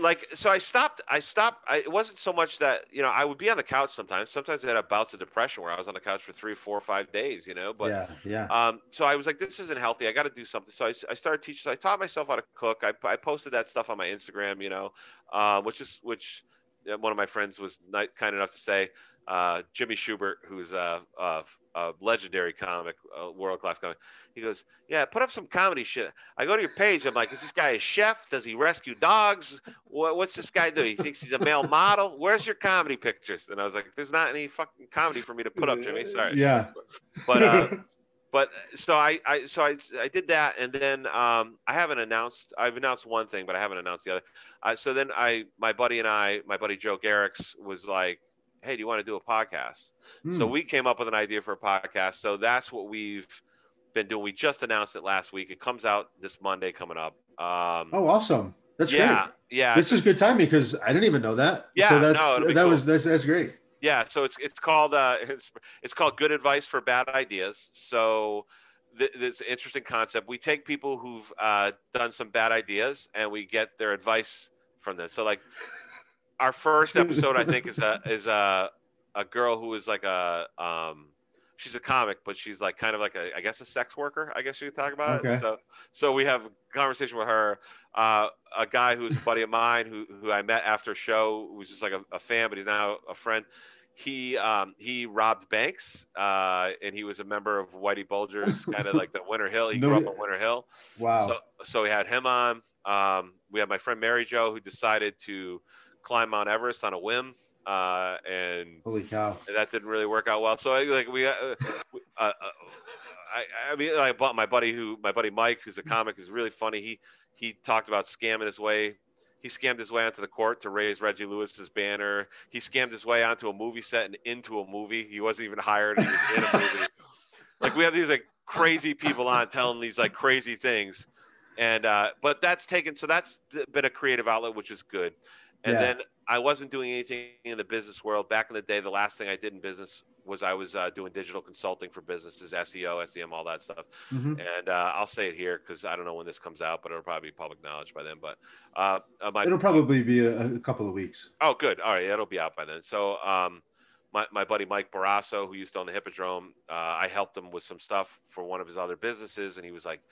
Speaker 2: like so i stopped i stopped I, it wasn't so much that you know i would be on the couch sometimes. Sometimes i had bouts of depression where i was on the couch for three four five days you know but
Speaker 1: yeah yeah.
Speaker 2: um so i was like this isn't healthy. I got to do something. So I started teaching so i taught myself how to cook. I, I posted that stuff on my instagram you know uh, which is which uh, one of my friends was kind enough to say uh, Jimmy Shubert who's a, a, a legendary comic a world class comic he goes yeah put up some comedy shit I go to your page. I'm like, is this guy a chef? Does he rescue dogs? What, what's this guy do? He thinks he's a male model. Where's your comedy pictures? And I was like, there's not any fucking comedy for me to put up, Jimmy. Sorry.
Speaker 1: yeah
Speaker 2: But uh, but so I, I so I, I did that, and then um, I haven't announced. I've announced one thing, but I haven't announced the other. Uh, so then I, my buddy and I, my buddy Joe Garrix was like, hey, do you want to do a podcast? So
Speaker 1: Hmm.
Speaker 2: we came up with an idea for a podcast. So that's what we've been doing. We just announced it last week. It comes out this Monday coming up. Um,
Speaker 1: oh awesome that's
Speaker 2: yeah,
Speaker 1: great
Speaker 2: yeah,
Speaker 1: this is good timing because I didn't even know that.
Speaker 2: Yeah,
Speaker 1: so that's
Speaker 2: it'll
Speaker 1: that
Speaker 2: cool.
Speaker 1: was that's that's great.
Speaker 2: yeah. So it's it's called uh, it's it's called Good Advice for Bad Ideas. So th- this interesting concept. We take people who've uh, done some bad ideas and we get their advice from them. So like our first episode, I think, is a is a a girl who is like a um she's a comic, but she's like kind of like a I guess a sex worker. I guess you could talk about
Speaker 1: Okay.
Speaker 2: it. So so we have a conversation with her. Uh, a guy who's a buddy of mine who who I met after a show who was just like a, a fan, but he's now a friend. He um, he robbed banks, uh, and he was a member of Whitey Bulger's kind of like the Winter Hill. He
Speaker 1: No-
Speaker 2: grew up in Winter Hill.
Speaker 1: Wow.
Speaker 2: So, so we had him on. Um, we had my friend Mary Joe who decided to climb Mount Everest on a whim, uh, and
Speaker 1: Holy cow.
Speaker 2: that didn't really work out well. So I, like we, uh, uh, uh, I, I mean, I bought my buddy who, my buddy Mike, who's a comic, is really funny. He he talked about scamming his way. He scammed his way onto the court to raise Reggie Lewis's banner. He scammed his way onto a movie set and into a movie. He wasn't even hired. He was in a movie. like we have these like crazy people on telling these like crazy things. and uh, but that's taken. So that's been a creative outlet, which is good. And
Speaker 1: Yeah.
Speaker 2: then I wasn't doing anything in the business world back in the day. The last thing I did in business was I was uh, doing digital consulting for businesses, SEO, SEM, all that stuff.
Speaker 1: Mhm.
Speaker 2: And uh, I'll say it here because I don't know when this comes out, but it'll probably be public knowledge by then. But uh, uh, my
Speaker 1: It'll probably be a, a couple of weeks.
Speaker 2: Oh, good. All right, it'll be out by then. So, um, my, my buddy Mike Barrasso, who used to own the Hippodrome, uh, I helped him with some stuff for one of his other businesses, and he was like,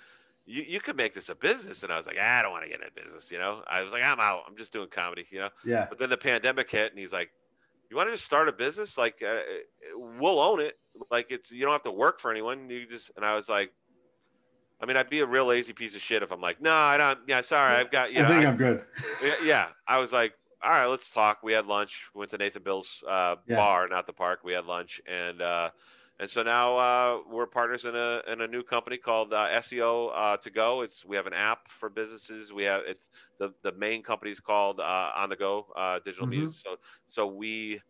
Speaker 2: "You you could make this a business," and I was like, "Ah, "I don't want to get into business," you know. I was like, "I'm out. I'm just doing comedy," you know.
Speaker 1: Yeah.
Speaker 2: But then the pandemic hit, and he's like, "You want to just start a business? Like, uh, we'll own it. Like, it's you don't have to work for anyone. You just." And I was like. I mean, I'd be a real lazy piece of shit if I'm like, no, I don't. Yeah, sorry, I've got. You know,
Speaker 1: I think
Speaker 2: I-
Speaker 1: I'm good.
Speaker 2: yeah, yeah. I was like, all right, let's talk. We had lunch. We went to Nathan Bill's uh,
Speaker 1: Yeah.
Speaker 2: bar, not the park. We had lunch, and uh, and so now uh, we're partners in a in a new company called uh, SEO uh, to go. It's we have an app for businesses. We have it's the the main company is called uh, On the Go uh, Digital
Speaker 1: Mhm.
Speaker 2: Media. So so we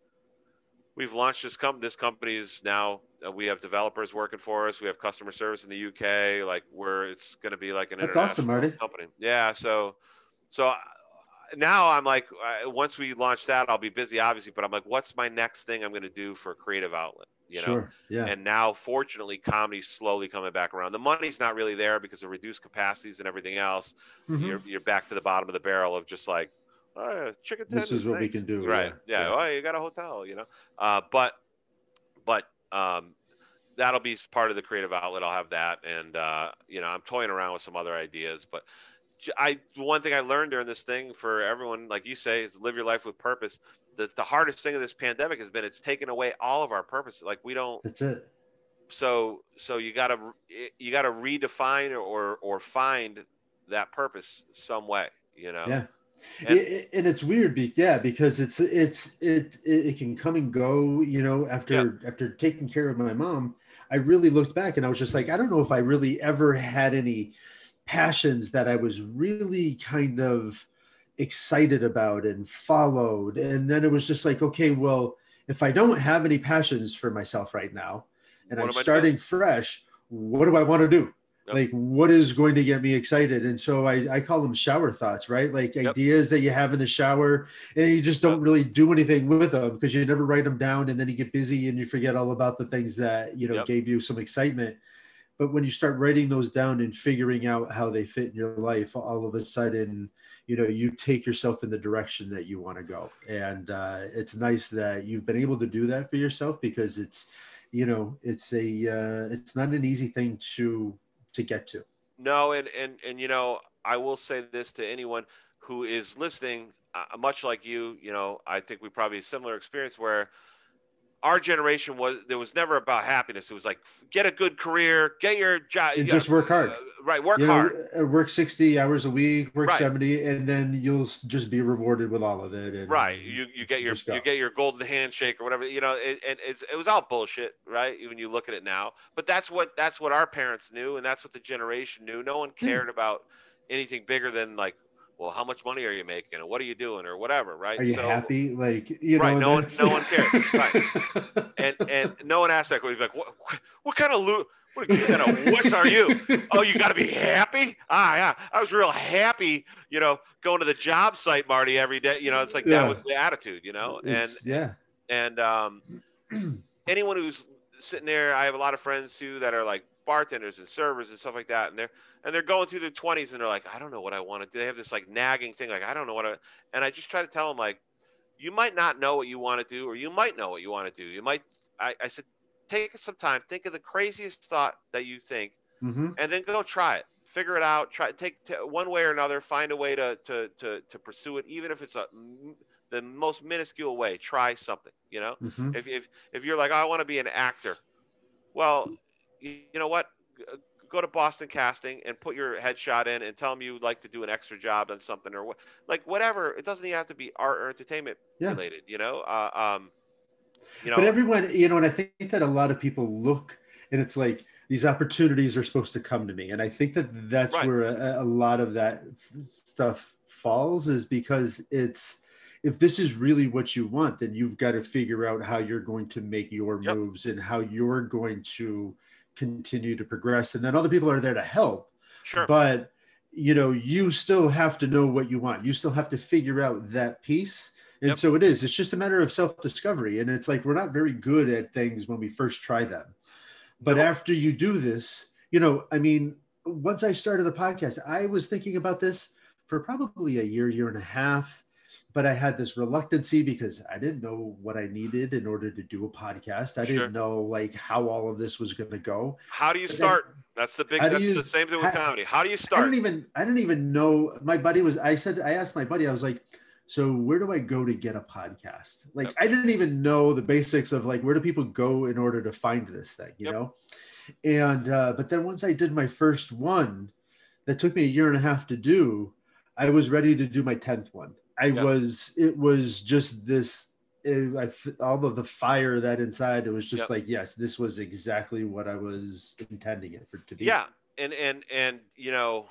Speaker 2: we've launched this company. This company is now uh, we have developers working for us. We have customer service in the UK. Like we're it's going to be like an
Speaker 1: That's awesome, Marty.
Speaker 2: company. Yeah. So so now I'm like, uh, once we launch that, I'll be busy, obviously. But I'm like, what's my next thing I'm going to do for a creative outlet? You know.
Speaker 1: sure. Yeah.
Speaker 2: And now, fortunately, comedy's slowly coming back around. The money's not really there because of reduced capacities and everything else.
Speaker 1: Mhm.
Speaker 2: You're you're back to the bottom of the barrel of just like, oh, chicken
Speaker 1: This is what we can do,
Speaker 2: Right.
Speaker 1: yeah,
Speaker 2: Yeah.
Speaker 1: yeah.
Speaker 2: Oh, you got a hotel, you know. Uh, but but um, that'll be part of the creative outlet. I'll have that, and uh, you know, I'm toying around with some other ideas, but. I one thing I learned during this thing for everyone, like you say, is live your life with purpose. The the hardest thing of this pandemic has been it's taken away all of our purpose. Like we don't
Speaker 1: That's it.
Speaker 2: so so you got to you got to redefine or or find that purpose some way you know
Speaker 1: Yeah.
Speaker 2: And-
Speaker 1: It- and it's weird, be, yeah, because it's it's it, it it can come and go. You know, after after taking care of my mom, I really looked back and I was just like, I don't know if I really ever had any passions that I was really kind of excited about and followed. And then it was just like, okay, well, if I don't have any passions for myself right now, and
Speaker 2: What
Speaker 1: I'm starting fresh, what do I want to do?
Speaker 2: Yep.
Speaker 1: Like, what is going to get me excited? And so I, I call them shower thoughts, right? Like
Speaker 2: Yep.
Speaker 1: ideas that you have in the shower, and you just don't
Speaker 2: Yep.
Speaker 1: really do anything with them because you never write them down, and then you get busy and you forget all about the things that you know gave you some excitement. But when you start writing those down and figuring out how they fit in your life, all of a sudden, you know, you take yourself in the direction that you want to go. And uh, it's nice that you've been able to do that for yourself because it's, you know, it's a, uh, it's not an easy thing to to get to.
Speaker 2: no and and and you know i will say this to anyone who is listening uh, much like you you know i think we probably similar experience where our generation was there was never about happiness it was like get a good career get your job
Speaker 1: And just work hard.
Speaker 2: right work
Speaker 1: you know,
Speaker 2: hard
Speaker 1: uh, work 60 hours a week, work
Speaker 2: Right.
Speaker 1: 70, and then you'll just be rewarded with all of it. And
Speaker 2: right you you get your you get your golden handshake or whatever you know it, and it's, it was all bullshit right when you look at it now but that's what that's what our parents knew and that's what the generation knew no one
Speaker 1: Hmm.
Speaker 2: cared about anything bigger than like well how much money are you making or what are you doing or whatever right
Speaker 1: Are you
Speaker 2: So-
Speaker 1: happy? Like, you
Speaker 2: Right,
Speaker 1: know,
Speaker 2: no one- no one cares. Right. and and no one asked that question. He's like, what, what, kind of lo- what kind of wuss are you? Oh, you got to be happy. Ah, yeah. I was real happy, you know, going to the job site, Marty, every day. You know, it's like
Speaker 1: Yeah.
Speaker 2: that was the attitude, you know. And
Speaker 1: yeah.
Speaker 2: and um, anyone who's sitting there, I have a lot of friends too that are like bartenders and servers and stuff like that, and they're and they're going through their twenties and they're like, I don't know what I want to do. They have this like nagging thing, like I don't know what I. And I just try to tell them like, you might not know what you want to do, or you might know what you want to do. You might. I, I said, take some time, think of the craziest thought that you think,
Speaker 1: hmm
Speaker 2: and then go try it. Figure it out. Try take t- one way or another. Find a way to to to to pursue it, even if it's a the most minuscule way. Try something. You know
Speaker 1: hmm
Speaker 2: if if if you're like "Oh, I want to be an actor, well, you, you know what? Go to Boston Casting and put your headshot in and tell them you would like to do an extra job on something or what, like whatever. It doesn't even have to be art or entertainment
Speaker 1: Yeah.
Speaker 2: related. You know, uh, um, you know,
Speaker 1: But everyone, you know, and I think that a lot of people look and it's like these opportunities are supposed to come to me. And I think that that's
Speaker 2: Right.
Speaker 1: where a, a lot of that f- stuff falls is because it's, if this is really what you want, then you've got to figure out how you're going to make your
Speaker 2: Yep.
Speaker 1: moves and how you're going to continue to progress. And then other people are there to help.
Speaker 2: sure,
Speaker 1: But you know you still have to know what you want you still have to figure out that piece and
Speaker 2: Yep.
Speaker 1: so it is it's just a matter of self-discovery and it's like we're not very good at things when we first try them but
Speaker 2: Nope.
Speaker 1: after you do this you know i mean once i started the podcast i was thinking about this for probably a year year and a half but i had this reluctancy because i didn't know what i needed in order to do a podcast i
Speaker 2: Sure.
Speaker 1: didn't know like how all of this was going to go
Speaker 2: How do you
Speaker 1: But then-
Speaker 2: start? That's the big. That's
Speaker 1: you-
Speaker 2: the same thing with
Speaker 1: how-
Speaker 2: comedy. How do you start?
Speaker 1: I didn't even I didn't even know my buddy was I said I asked my buddy I was like so where do I go to get a podcast like
Speaker 2: Yep.
Speaker 1: I didn't even know the basics of like where do people go in order to find this thing you
Speaker 2: Yep.
Speaker 1: know and uh but then once I did my first one that took me a year and a half to do I was ready to do my 10th one I
Speaker 2: Yep.
Speaker 1: was it was just this it, I, f- all of the fire that inside it was just
Speaker 2: Yep.
Speaker 1: like yes this was exactly what I was intending it for to be
Speaker 2: yeah and and and you know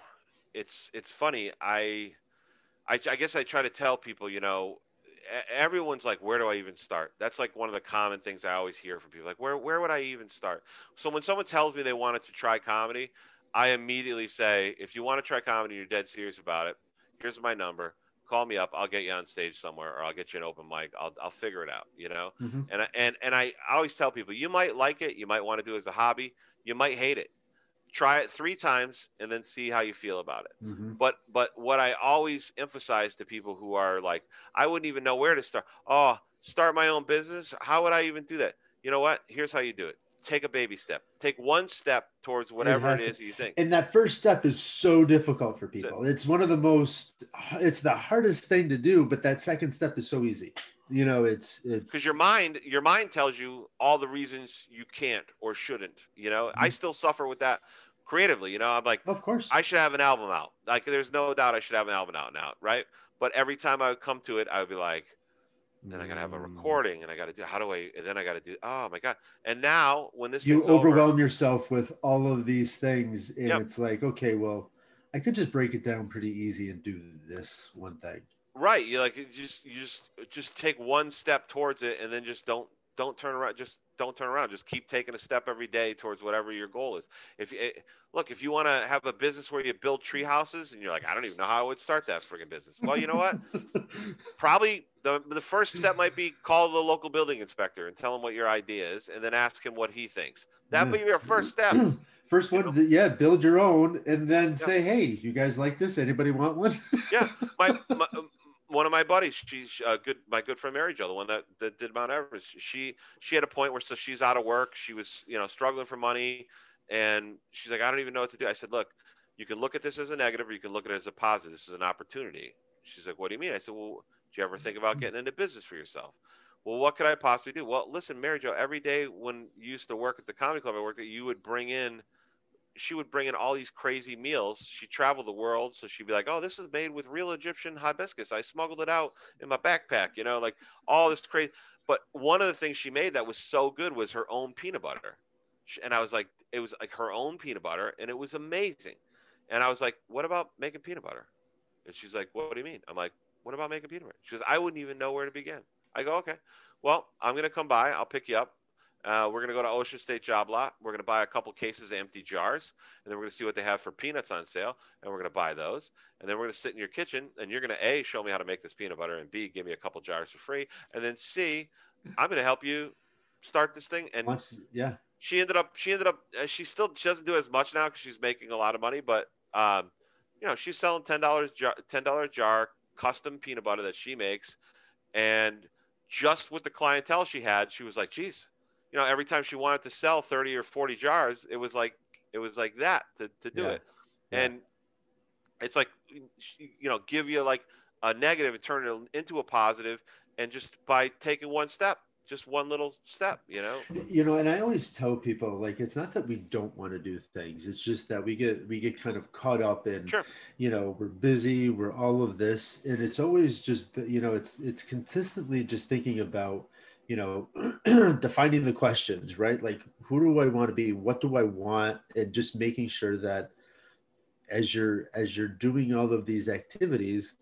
Speaker 2: it's it's funny I, I i guess i try to tell people you know everyone's like where do i even start that's like one of the common things i always hear from people like where where would i even start so when someone tells me they wanted to try comedy i immediately say if you want to try comedy you're dead serious about it here's my number call me up i'll get you on stage somewhere or i'll get you an open mic i'll, I'll figure it out you know
Speaker 1: Mhm.
Speaker 2: and I, and and I always tell people you might like it, you might want to do it as a hobby, you might hate it. Try it three times and then see how you feel about it.
Speaker 1: Mhm.
Speaker 2: But but what I always emphasize to people who are like, I wouldn't even know where to start. Oh, start my own business. How would I even do that? You know what? Here's how you do it. Take a baby step. Take one step towards whatever it
Speaker 1: has to-
Speaker 2: you think.
Speaker 1: and that first step is so difficult for people it's one of the most it's the hardest thing to do but that second step is so easy you know it's it's
Speaker 2: because your mind your mind tells you all the reasons you can't or shouldn't you know i
Speaker 1: Mhm.
Speaker 2: still suffer with that creatively you know i'm like
Speaker 1: of course
Speaker 2: I should have an album out. Like, there's no doubt I should have an album out now, right? But every time I would come to it, I would be like, then I gotta have a
Speaker 1: Mm.
Speaker 2: recording, and I gotta do. How do I? And then I gotta do. Oh my god! And now when this
Speaker 1: you
Speaker 2: thing's over-
Speaker 1: overwhelm yourself with all of these things and
Speaker 2: Yep.
Speaker 1: it's like okay well i could just break it down pretty easy and do this one thing
Speaker 2: right? You like you just you just just take one step towards it, and then just don't don't turn around. Just don't turn around. Just keep taking a step every day towards whatever your goal is. If you look, if you want to have a business where you build tree houses, and you're like, I don't even know how I would start that friggin' business. Well, you know what? probably the, the first step might be call the local building inspector and tell him what your idea is and then ask him what he thinks that would be your first step
Speaker 1: first
Speaker 2: You
Speaker 1: one
Speaker 2: know?
Speaker 1: yeah build your own and then say hey you guys like this anybody want one
Speaker 2: yeah my, my one of my buddies she's uh, good my good friend mary jo the one that, that did mount everest she she had a point where so she's out of work she was you know struggling for money and she's like i don't even know what to do. I said look you can look at this as a negative or you can look at it as a positive. This is an opportunity. She's like what do you mean? I said well do you ever think about getting into business for yourself? Well what could i possibly do? Well listen mary jo every day when you used to work at the comedy club i worked at you would bring in she would bring in all these crazy meals. She traveled the world, so she'd be like, "Oh, this is made with real Egyptian hibiscus. I smuggled it out in my backpack." You know, like all this crazy. But one of the things she made that was so good was her own peanut butter, and I was like, it was like her own peanut butter, and it was amazing. And I was like, "What about making peanut butter?" And she's like, "What do you mean?" I'm like, "What about making peanut butter?" She goes, "I wouldn't even know where to begin." I go, "Okay, well, I'm gonna come by. I'll pick you up. Uh, we're gonna go to Ocean State Job Lot. We're gonna buy a couple cases of empty jars, and then we're gonna see what they have for peanuts on sale, and we're gonna buy those. And then we're gonna sit in your kitchen, and you're gonna a show me how to make this peanut butter, and b give me a couple jars for free, and then c I'm gonna help you start this thing. And
Speaker 1: Once, yeah
Speaker 2: she ended up she ended up uh, she still she doesn't do as much now because she's making a lot of money, but um, you know she's selling ten dollars jar ten dollar jar custom peanut butter that she makes, and just with the clientele she had, she was like, geez, you know, every time she wanted to sell thirty or forty jars, it was like it was like that to to do
Speaker 1: Yeah.
Speaker 2: it,
Speaker 1: Yeah.
Speaker 2: and it's like you know give you like a negative and turn it into a positive, and just by taking one step, just one little step, you know.
Speaker 1: you know and i always tell people like it's not that we don't want to do things it's just that we get we get kind of caught up in
Speaker 2: Sure.
Speaker 1: you know we're busy we're all of this and it's always just you know it's it's consistently just thinking about you know defining the questions right? Like who do i want to be? What do i want? And just making sure that as you're as you're doing all of these activities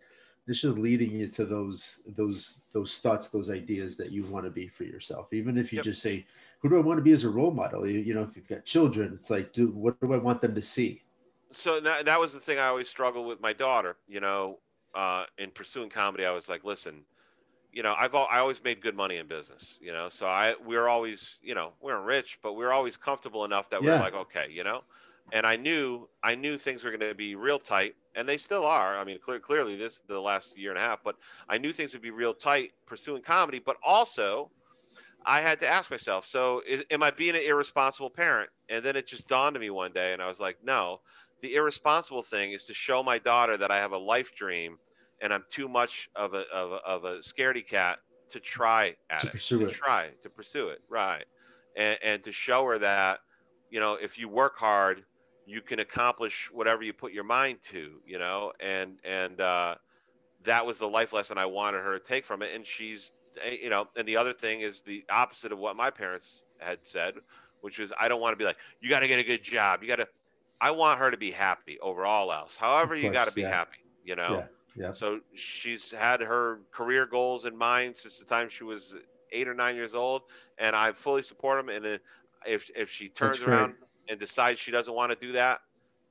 Speaker 1: this is leading you to those those those thoughts those ideas that you want to be for yourself. Even if you
Speaker 2: Yep.
Speaker 1: just say who do i want to be as a role model? You, you know if you've got children it's like do what do i want them to see?
Speaker 2: So that, that was the thing I always struggled with my daughter. You know, uh, in pursuing comedy, I was like, listen, you know, I've I always made good money in business. You know, so I we are always, you know, we weren't rich, but we were always comfortable enough that we
Speaker 1: Yeah.
Speaker 2: were like, okay, you know. And I knew I knew things were going to be real tight, and they still are. I mean, clear, clearly this the last year and a half, but I knew things would be real tight pursuing comedy. But also, I had to ask myself, so is, am I being an irresponsible parent? And then it just dawned on me one day, and I was like, no. The irresponsible thing is to show my daughter that I have a life dream, and I'm too much of a of a, of a scaredy cat to try at
Speaker 1: To
Speaker 2: it,
Speaker 1: pursue
Speaker 2: to
Speaker 1: it.
Speaker 2: try to pursue it, right? And and to show her that, you know, if you work hard, you can accomplish whatever you put your mind to, you know, and and uh, that was the life lesson I wanted her to take from it. And she's, eh, you know, and the other thing is the opposite of what my parents had said, which was I don't want to be like, you got to get a good job, you got to. I want her to be happy over all else. However, you got to be
Speaker 1: yeah.
Speaker 2: happy, you know.
Speaker 1: Yeah. Yeah.
Speaker 2: So she's had her career goals in mind since the time she was eight or nine years old, and I fully support them. And uh, if if she turns
Speaker 1: That's
Speaker 2: around and decides she doesn't want to do that,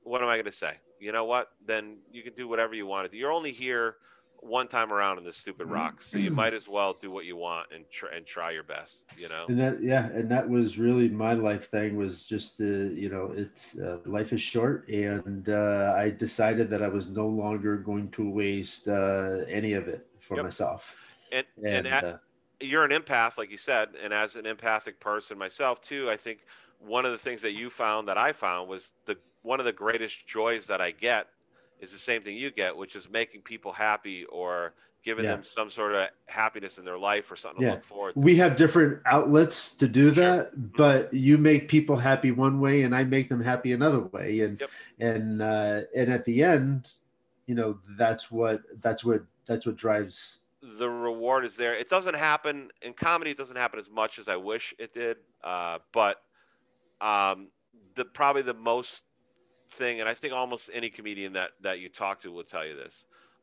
Speaker 2: what am I going to say? You know what? Then you can do whatever you want to do. You're only here one time around in this stupid rock, so you might as well do what you want and try and try your best. You know?
Speaker 1: and that yeah and that was really my life thing was just the you know it's uh, life is short and uh, i decided that i was no longer going to waste uh, any of it for
Speaker 2: Yep.
Speaker 1: myself
Speaker 2: And
Speaker 1: and,
Speaker 2: and at,
Speaker 1: uh,
Speaker 2: you're an empath, like you said, and as an empathic person myself too, I think one of the things that you found that I found was the one of the greatest joys that I get is the same thing you get, which is making people happy or giving
Speaker 1: Yeah.
Speaker 2: them some sort of happiness in their life or something
Speaker 1: Yeah.
Speaker 2: to look forward to.
Speaker 1: we have different outlets to do
Speaker 2: Sure.
Speaker 1: that but you make people happy one way and i make them happy another way and
Speaker 2: Yep.
Speaker 1: and uh and at the end you know that's what that's what that's what drives
Speaker 2: the reward is there. It doesn't happen in comedy. It doesn't happen as much as I wish it did. Uh, but um, the probably the most thing, and I think almost any comedian that that you talk to will tell you this.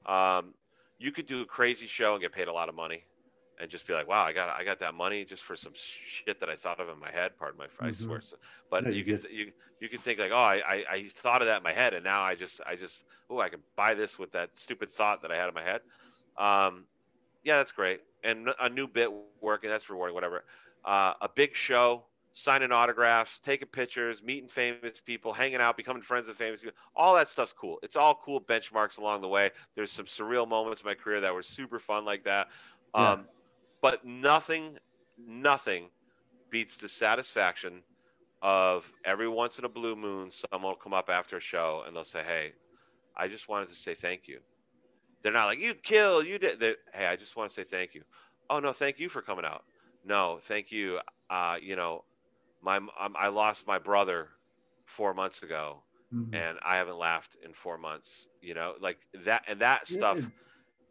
Speaker 2: Um, you could do a crazy show and get paid a lot of money, and just be like, "Wow, I got I got that money just for some shit that I thought of in my head." Pardon my, I
Speaker 1: Mhm.
Speaker 2: swear. But
Speaker 1: No,
Speaker 2: you
Speaker 1: you're
Speaker 2: could you you could think like, "Oh, I, I I thought of that in my head, and now I just I just oh I can buy this with that stupid thought that I had in my head." Um, yeah, that's great. And a new bit working, that's rewarding, whatever. Uh, a big show, signing autographs, taking pictures, meeting famous people, hanging out, becoming friends with famous people. All that stuff's cool. It's all cool benchmarks along the way. There's some surreal moments in my career that were super fun like that.
Speaker 1: Yeah.
Speaker 2: Um, but nothing, nothing beats the satisfaction of every once in a blue moon, someone will come up after a show and they'll say, Hey, I just wanted to say thank you. They're not like, You killed, you did. They, hey, I just want to say thank you. Oh, no, thank you for coming out. No, thank you. Uh, you know, my um, I lost my brother four months ago
Speaker 1: Mhm.
Speaker 2: and I haven't laughed in four months. You know, like that and that stuff.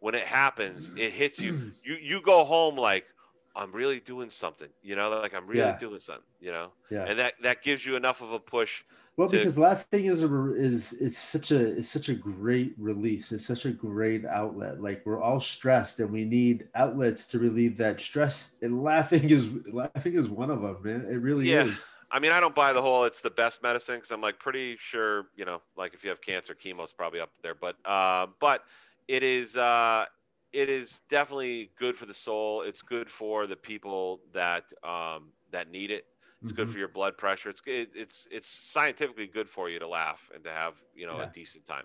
Speaker 2: When it happens, it hits you. You you go home like I'm really doing something. You know, like I'm really
Speaker 1: Yeah.
Speaker 2: doing something. You know,
Speaker 1: yeah
Speaker 2: and that that gives you enough of a push.
Speaker 1: Well,
Speaker 2: to-
Speaker 1: because laughing is a is it's such a it's such a great release. It's such a great outlet. Like we're all stressed, and we need outlets to relieve that stress. And laughing is laughing is one of them, man. It really
Speaker 2: Yeah.
Speaker 1: is.
Speaker 2: I mean, I don't buy the whole it's the best medicine because I'm like pretty sure, you know, like if you have cancer, chemo's probably up there. But uh, but it is uh, it is definitely good for the soul. It's good for the people that um, that need it. It's good
Speaker 1: Mhm.
Speaker 2: for your blood pressure. It's it, it's it's scientifically good for you to laugh and to have you know
Speaker 1: Yeah.
Speaker 2: a decent time.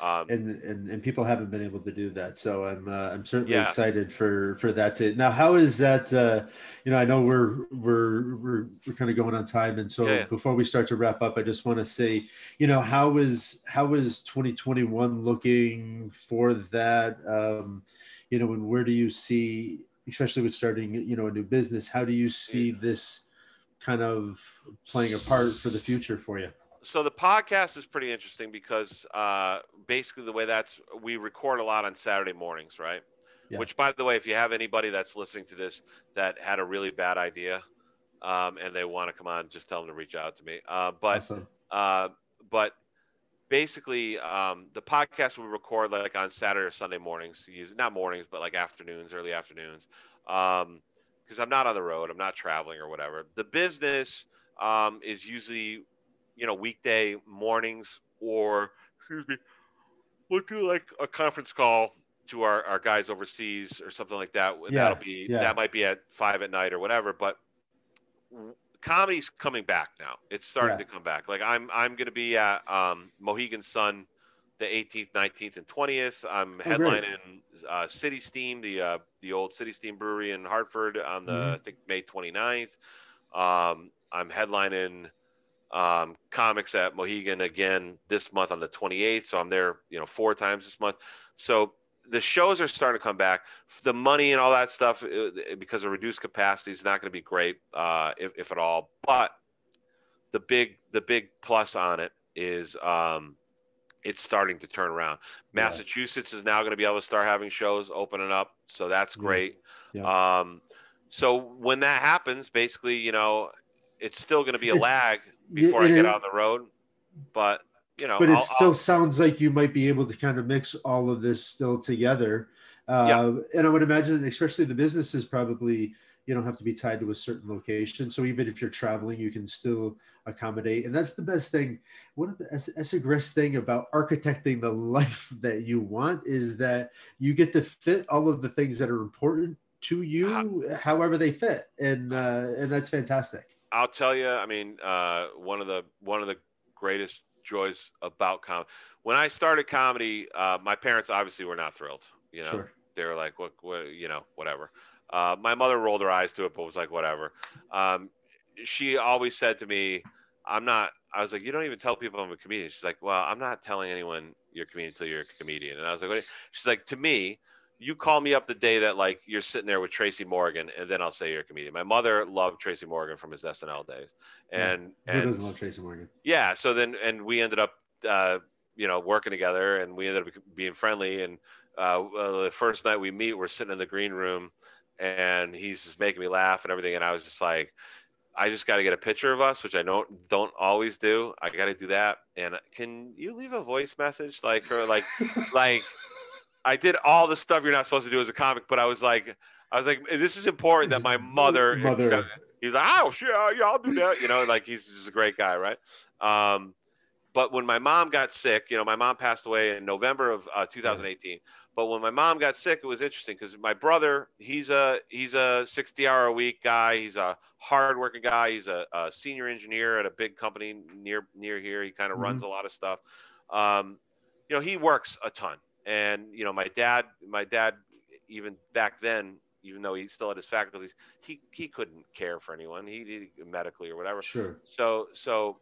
Speaker 2: Um,
Speaker 1: and, and and people haven't been able to do that. So I'm uh, I'm certainly
Speaker 2: Yeah.
Speaker 1: excited for for that. To now, how is that? Uh, you know, I know we're we're we're we're kind of going on time, and so
Speaker 2: Yeah, yeah.
Speaker 1: before we start to wrap up, I just want to say, you know, how is how is 2021 looking for that? Um, you know, and where do you see, especially with starting, you know, a new business, how do you see this kind of playing a part for the future for you?
Speaker 2: so the podcast is pretty interesting because uh, basically the way that's we record a lot on Saturday mornings, right?
Speaker 1: Yeah.
Speaker 2: Which, by the way, if you have anybody that's listening to this that had a really bad idea um, and they want to come on, just tell them to reach out to me. Uh, but
Speaker 1: Awesome.
Speaker 2: uh, but basically, um, the podcast we record like on Saturday or Sunday mornings, not mornings, but like afternoons, early afternoons, because I'm not on the road, I'm not traveling or whatever. The business um, is usually, you know, weekday mornings or excuse me, we'll do like a conference call to our, our guys overseas or something like that.
Speaker 1: Yeah,
Speaker 2: That'll be
Speaker 1: yeah.
Speaker 2: that might be at five at night or whatever. But comedy's coming back now. It's starting
Speaker 1: Yeah.
Speaker 2: to come back. Like I'm I'm gonna be at um, Mohegan Sun the 18th, 19th, and 20th. I'm
Speaker 1: Oh,
Speaker 2: headlining uh, City Steam, the uh, the old City Steam Brewery in Hartford on the
Speaker 1: Mhm.
Speaker 2: I think May 29th. Um, I'm headlining um, comics at Mohegan again this month on the 28th. So I'm there, you know, four times this month. So the shows are starting to come back. The money and all that stuff, uh, because of reduced capacity, is not going to be great, uh, if, if at all. But the big the big plus on it is um, it's starting to turn around.
Speaker 1: Yeah.
Speaker 2: Massachusetts is now going to be able to start having shows opening up, so that's great.
Speaker 1: Yeah.
Speaker 2: Um, so when that happens, basically, you know, it's still going to be a
Speaker 1: It's-
Speaker 2: lag before I get
Speaker 1: it-
Speaker 2: on the road, but you know,
Speaker 1: but it
Speaker 2: I'll-
Speaker 1: still
Speaker 2: I'll-
Speaker 1: sounds like you might be able to kind of mix all of this still together. Uh,
Speaker 2: Yeah.
Speaker 1: And I would imagine, especially the businesses, probably you don't have to be tied to a certain location. So even if you're traveling, you can still accommodate. And that's the best thing. One of the that's, a great thing about architecting the life that you want is that you get to fit all of the things that are important to you, however they fit, and uh, and that's fantastic.
Speaker 2: I'll tell you. I mean, uh, one of the one of the greatest joys about comedy. When I started comedy, uh, my parents obviously were not thrilled. You know,
Speaker 1: Sure.
Speaker 2: they were like, "What? What? You know, whatever." Uh, my mother rolled her eyes to it, but was like, "Whatever." Um, she always said to me, "I'm not." I was like, "You don't even tell people I'm a comedian." She's like, "Well, I'm not telling anyone you're a comedian until you're a comedian." And I was like, what? "She's like, to me." You call me up the day that like you're sitting there with Tracy Morgan, and then I'll say you're a comedian. My mother loved Tracy Morgan from his SNL days,
Speaker 1: Yeah.
Speaker 2: and
Speaker 1: Who
Speaker 2: and
Speaker 1: doesn't love Tracy Morgan?
Speaker 2: yeah so then and we ended up uh, you know working together and we ended up being friendly and uh, well, the first night we meet we're sitting in the green room and he's just making me laugh and everything and i was just like i just got to get a picture of us which i don't don't always do i got to do that and can you leave a voice message like or like like i did all the stuff you're not supposed to do as a comic but i was like i was like this is important that my mother
Speaker 1: Mother.
Speaker 2: he's like, oh, sure, yeah, I'll do that. You know, like he's just a great guy, right? Um, but when my mom got sick, you know, my mom passed away in November of uh, 2018. But when my mom got sick, it was interesting because my brother, he's a he's a 60 hour a week guy. He's a hardworking guy. He's a, a senior engineer at a big company near near here. He kind of runs a lot of stuff. Um, you know, he works a ton. And you know, my dad, my dad, even back then, even though he still had his faculties, he he couldn't care for anyone. He did medically or whatever.
Speaker 1: Sure.
Speaker 2: So so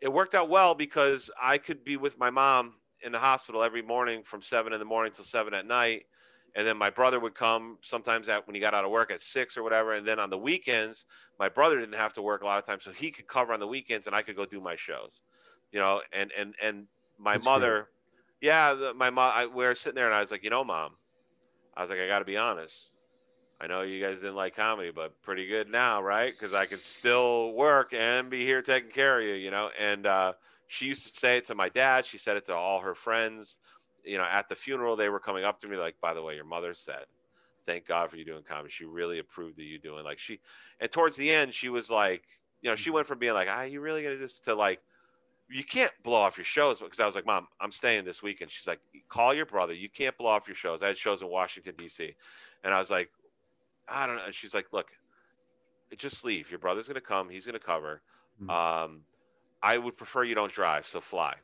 Speaker 2: it worked out well because I could be with my mom in the hospital every morning from seven in the morning till seven at night. And then my brother would come sometimes at when he got out of work at six or whatever. And then on the weekends, my brother didn't have to work a lot of times, so he could cover on the weekends, and I could go do my shows. You know, and and and my
Speaker 1: That's
Speaker 2: mother, yeah, the, my mom. I, we were sitting there, and I was like, you know, mom, I was like, I got to be honest. I know you guys didn't like comedy, but pretty good now, right? Because I can still work and be here taking care of you, you know. And uh, she used to say it to my dad. She said it to all her friends. You know, at the funeral, they were coming up to me like, "By the way, your mother said, thank God for you doing comedy. She really approved of you doing like she." And towards the end, she was like, you know, she went from being like, "Ah, you really gonna do this?" to like, you can't blow off your shows because I was like, Mom, I'm staying this weekend. She's like, call your brother. You can't blow off your shows. I had shows in Washington D.C. and I was like, I don't know. And she's like, look, just leave. Your brother's gonna come. He's gonna cover.
Speaker 1: Mhm.
Speaker 2: Um, I would prefer you don't drive, so fly.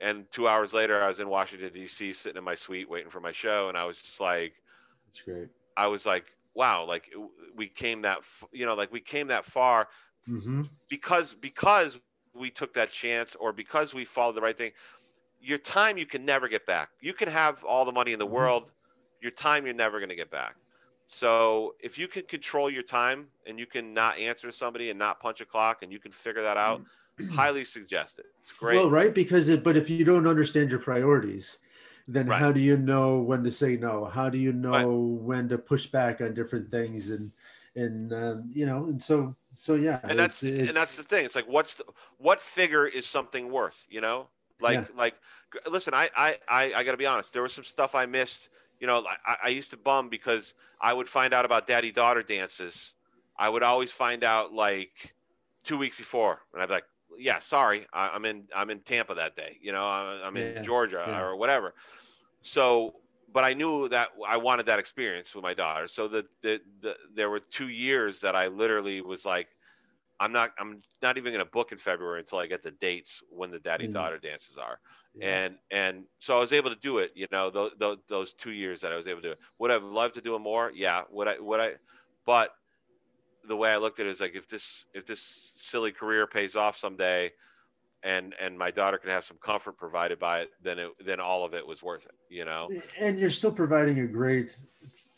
Speaker 2: And two hours later, I was in Washington D.C. sitting in my suite waiting for my show, and I was just like,
Speaker 1: That's great.
Speaker 2: I was like, wow, like we came that, f- you know, like we came that far
Speaker 1: hmm
Speaker 2: because because we took that chance or because we followed the right thing your time you can never get back you can have all the money in the
Speaker 1: Mhm.
Speaker 2: world your time you're never going to get back so if you can control your time and you can not answer somebody and not punch a clock and you can figure that out highly suggest it it's great
Speaker 1: Well, right, because it, but if you don't understand your priorities, then
Speaker 2: Right.
Speaker 1: how do you know when to say no? How do you know
Speaker 2: Right.
Speaker 1: when to push back on different things? And and um, you know, and so so yeah,
Speaker 2: and that's
Speaker 1: it's-
Speaker 2: and that's the thing it's like what's the, what figure is something worth you know like
Speaker 1: Yeah.
Speaker 2: like listen I, I i i gotta be honest there was some stuff i missed you know I, I used to bum because i would find out about daddy daughter dances i would always find out like two weeks before and i'd be like yeah, sorry, I, am in I'm in Tampa that day. You know, I'm in
Speaker 1: Yeah,
Speaker 2: Georgia
Speaker 1: yeah.
Speaker 2: or whatever. So, but I knew that I wanted that experience with my daughter. So the, the, the there were two years that I literally was like, I'm not I'm not even going to book in February until I get the dates when the daddy mm. daughter dances are.
Speaker 1: Yeah.
Speaker 2: And and so I was able to do it. You know, those, those those two years that I was able to do it. Would I've loved to do it more? Yeah. Would I would I? But the way I looked at it is like if this if this silly career pays off someday, and and my daughter can have some comfort provided by it, then it then all of it was worth it. You know.
Speaker 1: and you're still providing a great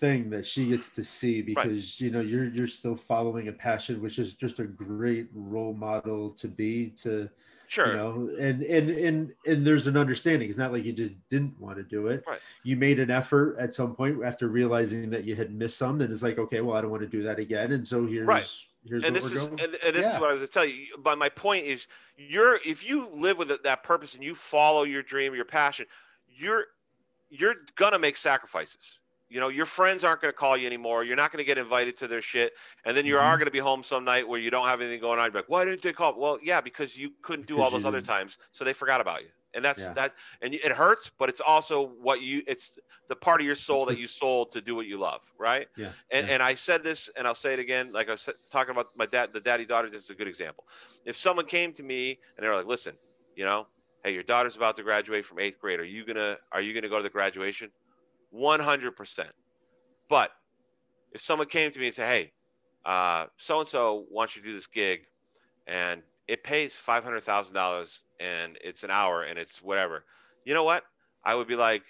Speaker 1: thing that she gets to see because you know you're you're still following a passion which is just a great role model to be to
Speaker 2: Sure.
Speaker 1: you know and and and and there's an understanding it's not like you just didn't want to do it
Speaker 2: Right.
Speaker 1: you made an effort at some point after realizing that you had missed some and it's like okay well i don't want to do that again and so here's
Speaker 2: Right.
Speaker 1: here's
Speaker 2: and
Speaker 1: what
Speaker 2: this is and, and this is what I was going to tell you. But my point is, you're if you live with that purpose and you follow your dream, your passion, you're you're gonna make sacrifices. You know, your friends aren't going to call you anymore. You're not going to get invited to their shit, and then you are
Speaker 1: Mhm.
Speaker 2: going to be home some night where you don't have anything going on. You're like, why didn't they call? Well, yeah, because you couldn't do all those other times, so they forgot about you. And that's
Speaker 1: Yeah.
Speaker 2: that, and it hurts, but it's also what you. It's the part of your soul that you sold to do what you love, right?
Speaker 1: yeah
Speaker 2: And,
Speaker 1: yeah.
Speaker 2: and I said this, and I'll say it again. Like I was talking about my dad, the daddy daughter. This is a good example. If someone came to me and they're like, "Listen, you know, hey, your daughter's about to graduate from eighth grade. Are you gonna Are you gonna go to the graduation?" One hundred percent. But if someone came to me and said, "Hey, so and so wants you to do this gig, and it pays five hundred thousand dollars, and it's an hour, and it's whatever," you know what? I would be like,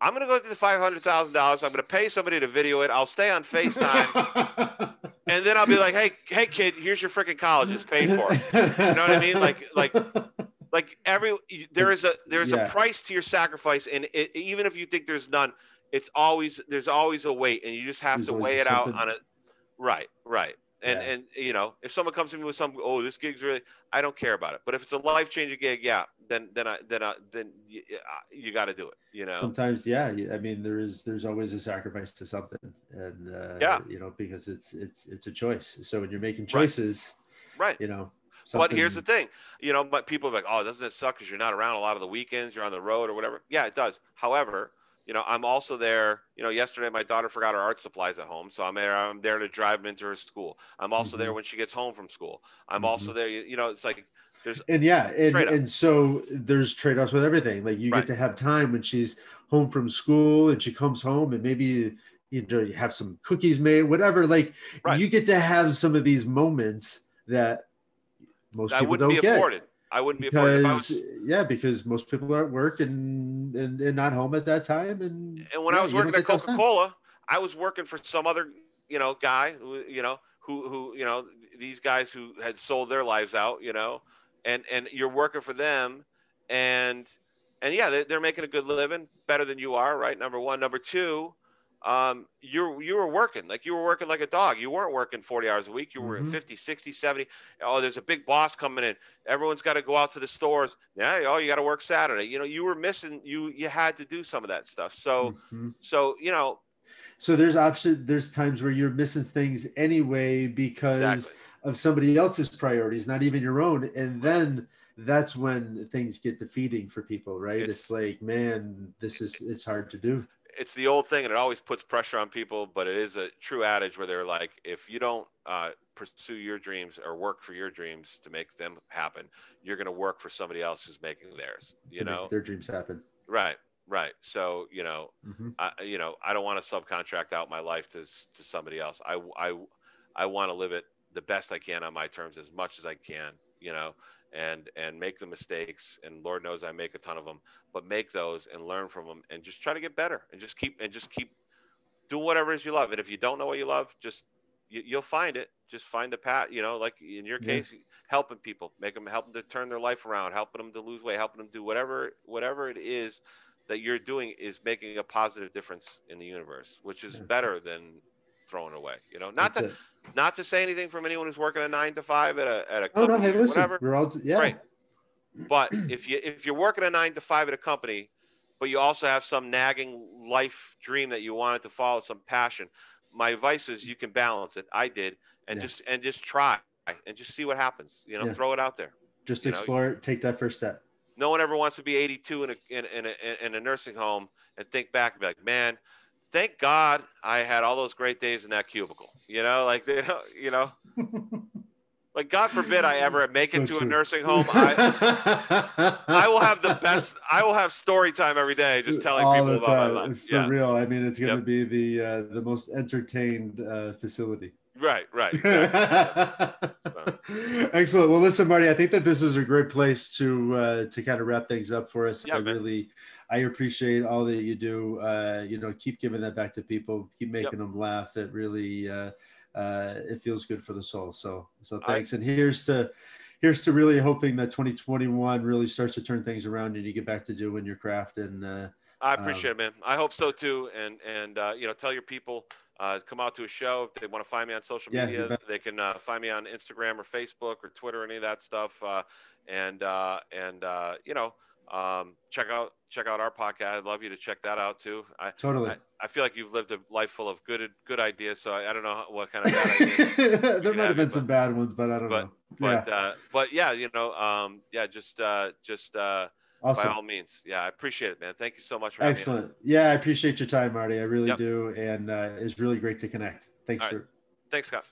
Speaker 2: I'm gonna go to the five hundred thousand dollars. I'm gonna pay somebody to video it. I'll stay on FaceTime, and then I'll be like, "Hey, hey, kid, here's your freaking college. It's paid for."
Speaker 1: you
Speaker 2: know what I mean? Like- like- Like every there is a there's
Speaker 1: Yeah.
Speaker 2: a price to your sacrifice, and it, even if you think there's none, it's always there's always a weight, and you just have
Speaker 1: There's
Speaker 2: to weigh it
Speaker 1: just
Speaker 2: out on it. Right, right. And
Speaker 1: Yeah.
Speaker 2: and you know, if someone comes to me with some, oh, this gig's really, I don't care about it. But if it's a life changing gig, yeah, then then I then I then you, you got to do it. You know.
Speaker 1: sometimes yeah I mean there is there's always a sacrifice to something and uh
Speaker 2: Yeah.
Speaker 1: you know because it's it's it's a choice so when you're making
Speaker 2: Right.
Speaker 1: choices
Speaker 2: Right.
Speaker 1: you know
Speaker 2: But here's the thing, you know, but people are like, oh, doesn't it suck because you're not around a lot of the weekends, you're on the road or whatever. Yeah, it does. However, you know, I'm also there. You know, yesterday my daughter forgot her art supplies at home, so I'm there. I'm there to drive them into her school. I'm also there
Speaker 1: Mhm.
Speaker 2: when she gets home from school. I'm
Speaker 1: Mhm.
Speaker 2: also there. You, you know, it's like there's
Speaker 1: and yeah and, and so there's trade-offs with everything like you
Speaker 2: Right.
Speaker 1: get to have time when she's home from school and she comes home and maybe you, you know you have some cookies made whatever like
Speaker 2: Right.
Speaker 1: you get to have some of these moments that most
Speaker 2: I
Speaker 1: people
Speaker 2: wouldn't
Speaker 1: don't
Speaker 2: be
Speaker 1: get
Speaker 2: afforded. I wouldn't be afforded.
Speaker 1: Because
Speaker 2: was,
Speaker 1: yeah because most people are at work and, and and not home at that time and
Speaker 2: and when
Speaker 1: yeah,
Speaker 2: I was working at
Speaker 1: get.
Speaker 2: Coca Cola, I was working for some other, you know, guy who, you know, who, who, you know, these guys who had sold their lives out, you know, and and you're working for them, and and yeah, they, they're making a good living, better than you are, right? Number one, number two, um, you you were working like you were working like a dog. You weren't working 40 hours a week. You were
Speaker 1: Mhm.
Speaker 2: 50, 60, 70. Oh, there's a big boss coming in. Everyone's got to go out to the stores. Yeah, oh, you got to work Saturday. You know, you were missing. You you had to do some of that stuff. So
Speaker 1: Mhm.
Speaker 2: so you know
Speaker 1: so there's option there's times where you're missing things anyway because
Speaker 2: exactly.
Speaker 1: of somebody else's priorities not even your own and then that's when things get defeating for people right it's,
Speaker 2: It's-
Speaker 1: like man this is it's hard to do
Speaker 2: It's the old thing, and it always puts pressure on people. But it is a true adage where they're like, if you don't uh, pursue your dreams or work for your dreams to make them happen, you're going to work for somebody else who's making theirs. You know,
Speaker 1: their dreams happen
Speaker 2: right, right. So you know,
Speaker 1: Mhm.
Speaker 2: I, you know, I don't want to subcontract out my life to to somebody else. I I I want to live it the best I can on my terms, as much as I can. You know, and and make the mistakes. And Lord knows I make a ton of them, but make those and learn from them, and just try to get better, and just keep and just keep do whatever it is you love. And if you don't know what you love, just you, you'll find it. Just find the path. You know, like in your
Speaker 1: Yeah.
Speaker 2: case, helping people, make them help them to turn their life around, helping them to lose weight, helping them do whatever whatever it is that you're doing is making a positive difference in the universe, which is
Speaker 1: Yeah.
Speaker 2: better than throwing away. You know, not
Speaker 1: That's
Speaker 2: to
Speaker 1: it.
Speaker 2: Not to say anything from anyone who's working a nine to five at a at a
Speaker 1: oh no
Speaker 2: company
Speaker 1: hey listen
Speaker 2: whatever.
Speaker 1: we're all yeah
Speaker 2: Right. But if you if you're working a nine to five at a company, but you also have some nagging life dream that you wanted to follow, some passion, my advice is you can balance it. I did, and
Speaker 1: Yeah.
Speaker 2: just and just try. and just see what happens. You know,
Speaker 1: Yeah.
Speaker 2: throw it out there.
Speaker 1: Just
Speaker 2: You know,
Speaker 1: explore it. Take that first step.
Speaker 2: No one ever wants to be 82 in a in, in a in a nursing home and think back and be like, man, thank God I had all those great days in that cubicle. You know, like they don't, you know, like God forbid I ever make
Speaker 1: So
Speaker 2: it to a nursing home. I I will have the best. I will have story time every day, just telling
Speaker 1: all
Speaker 2: people about my life.
Speaker 1: For
Speaker 2: Yeah,
Speaker 1: real. I mean, it's going to
Speaker 2: Yep.
Speaker 1: be the uh, the most entertained uh, facility.
Speaker 2: right, right. exactly.
Speaker 1: Excellent. Well, listen, Marty, I think that this is a great place to uh, to kind of wrap things up for us.
Speaker 2: Yeah,
Speaker 1: I
Speaker 2: man.
Speaker 1: really, I appreciate all that you do. Uh, you know, keep giving that back to people. Keep making them laugh. It really, uh, uh, it feels good for the soul. So, so
Speaker 2: I-
Speaker 1: thanks. and here's to, here's to really hoping that 2021 really starts to turn things around and you get back to doing your craft and. Uh,
Speaker 2: I
Speaker 1: Um,
Speaker 2: appreciate it, man. I hope so too. And and uh, you know, tell your people uh, come out to a show if they want to find me on social
Speaker 1: Yeah,
Speaker 2: media. They can uh, find me on Instagram or Facebook or Twitter, any of that stuff. Uh, and uh, and uh, you know, um, check out check out our podcast. I'd love you to check that out too. I
Speaker 1: totally.
Speaker 2: I, I feel like you've lived a life full of good good ideas. So I, I don't know what kind of
Speaker 1: there might
Speaker 2: have
Speaker 1: been
Speaker 2: it,
Speaker 1: some bad ones, but I don't
Speaker 2: but-
Speaker 1: know.
Speaker 2: But
Speaker 1: yeah,
Speaker 2: uh, but yeah, you know, um, yeah, just uh, just uh, by all means, yeah, I appreciate it, man. Thank you so much for.
Speaker 1: Excellent. Yeah, I appreciate your time, Marty. I really
Speaker 2: Yep.
Speaker 1: do, and uh, it's really great to connect. Thanks
Speaker 2: All right.
Speaker 1: for
Speaker 2: Thanks, Scott.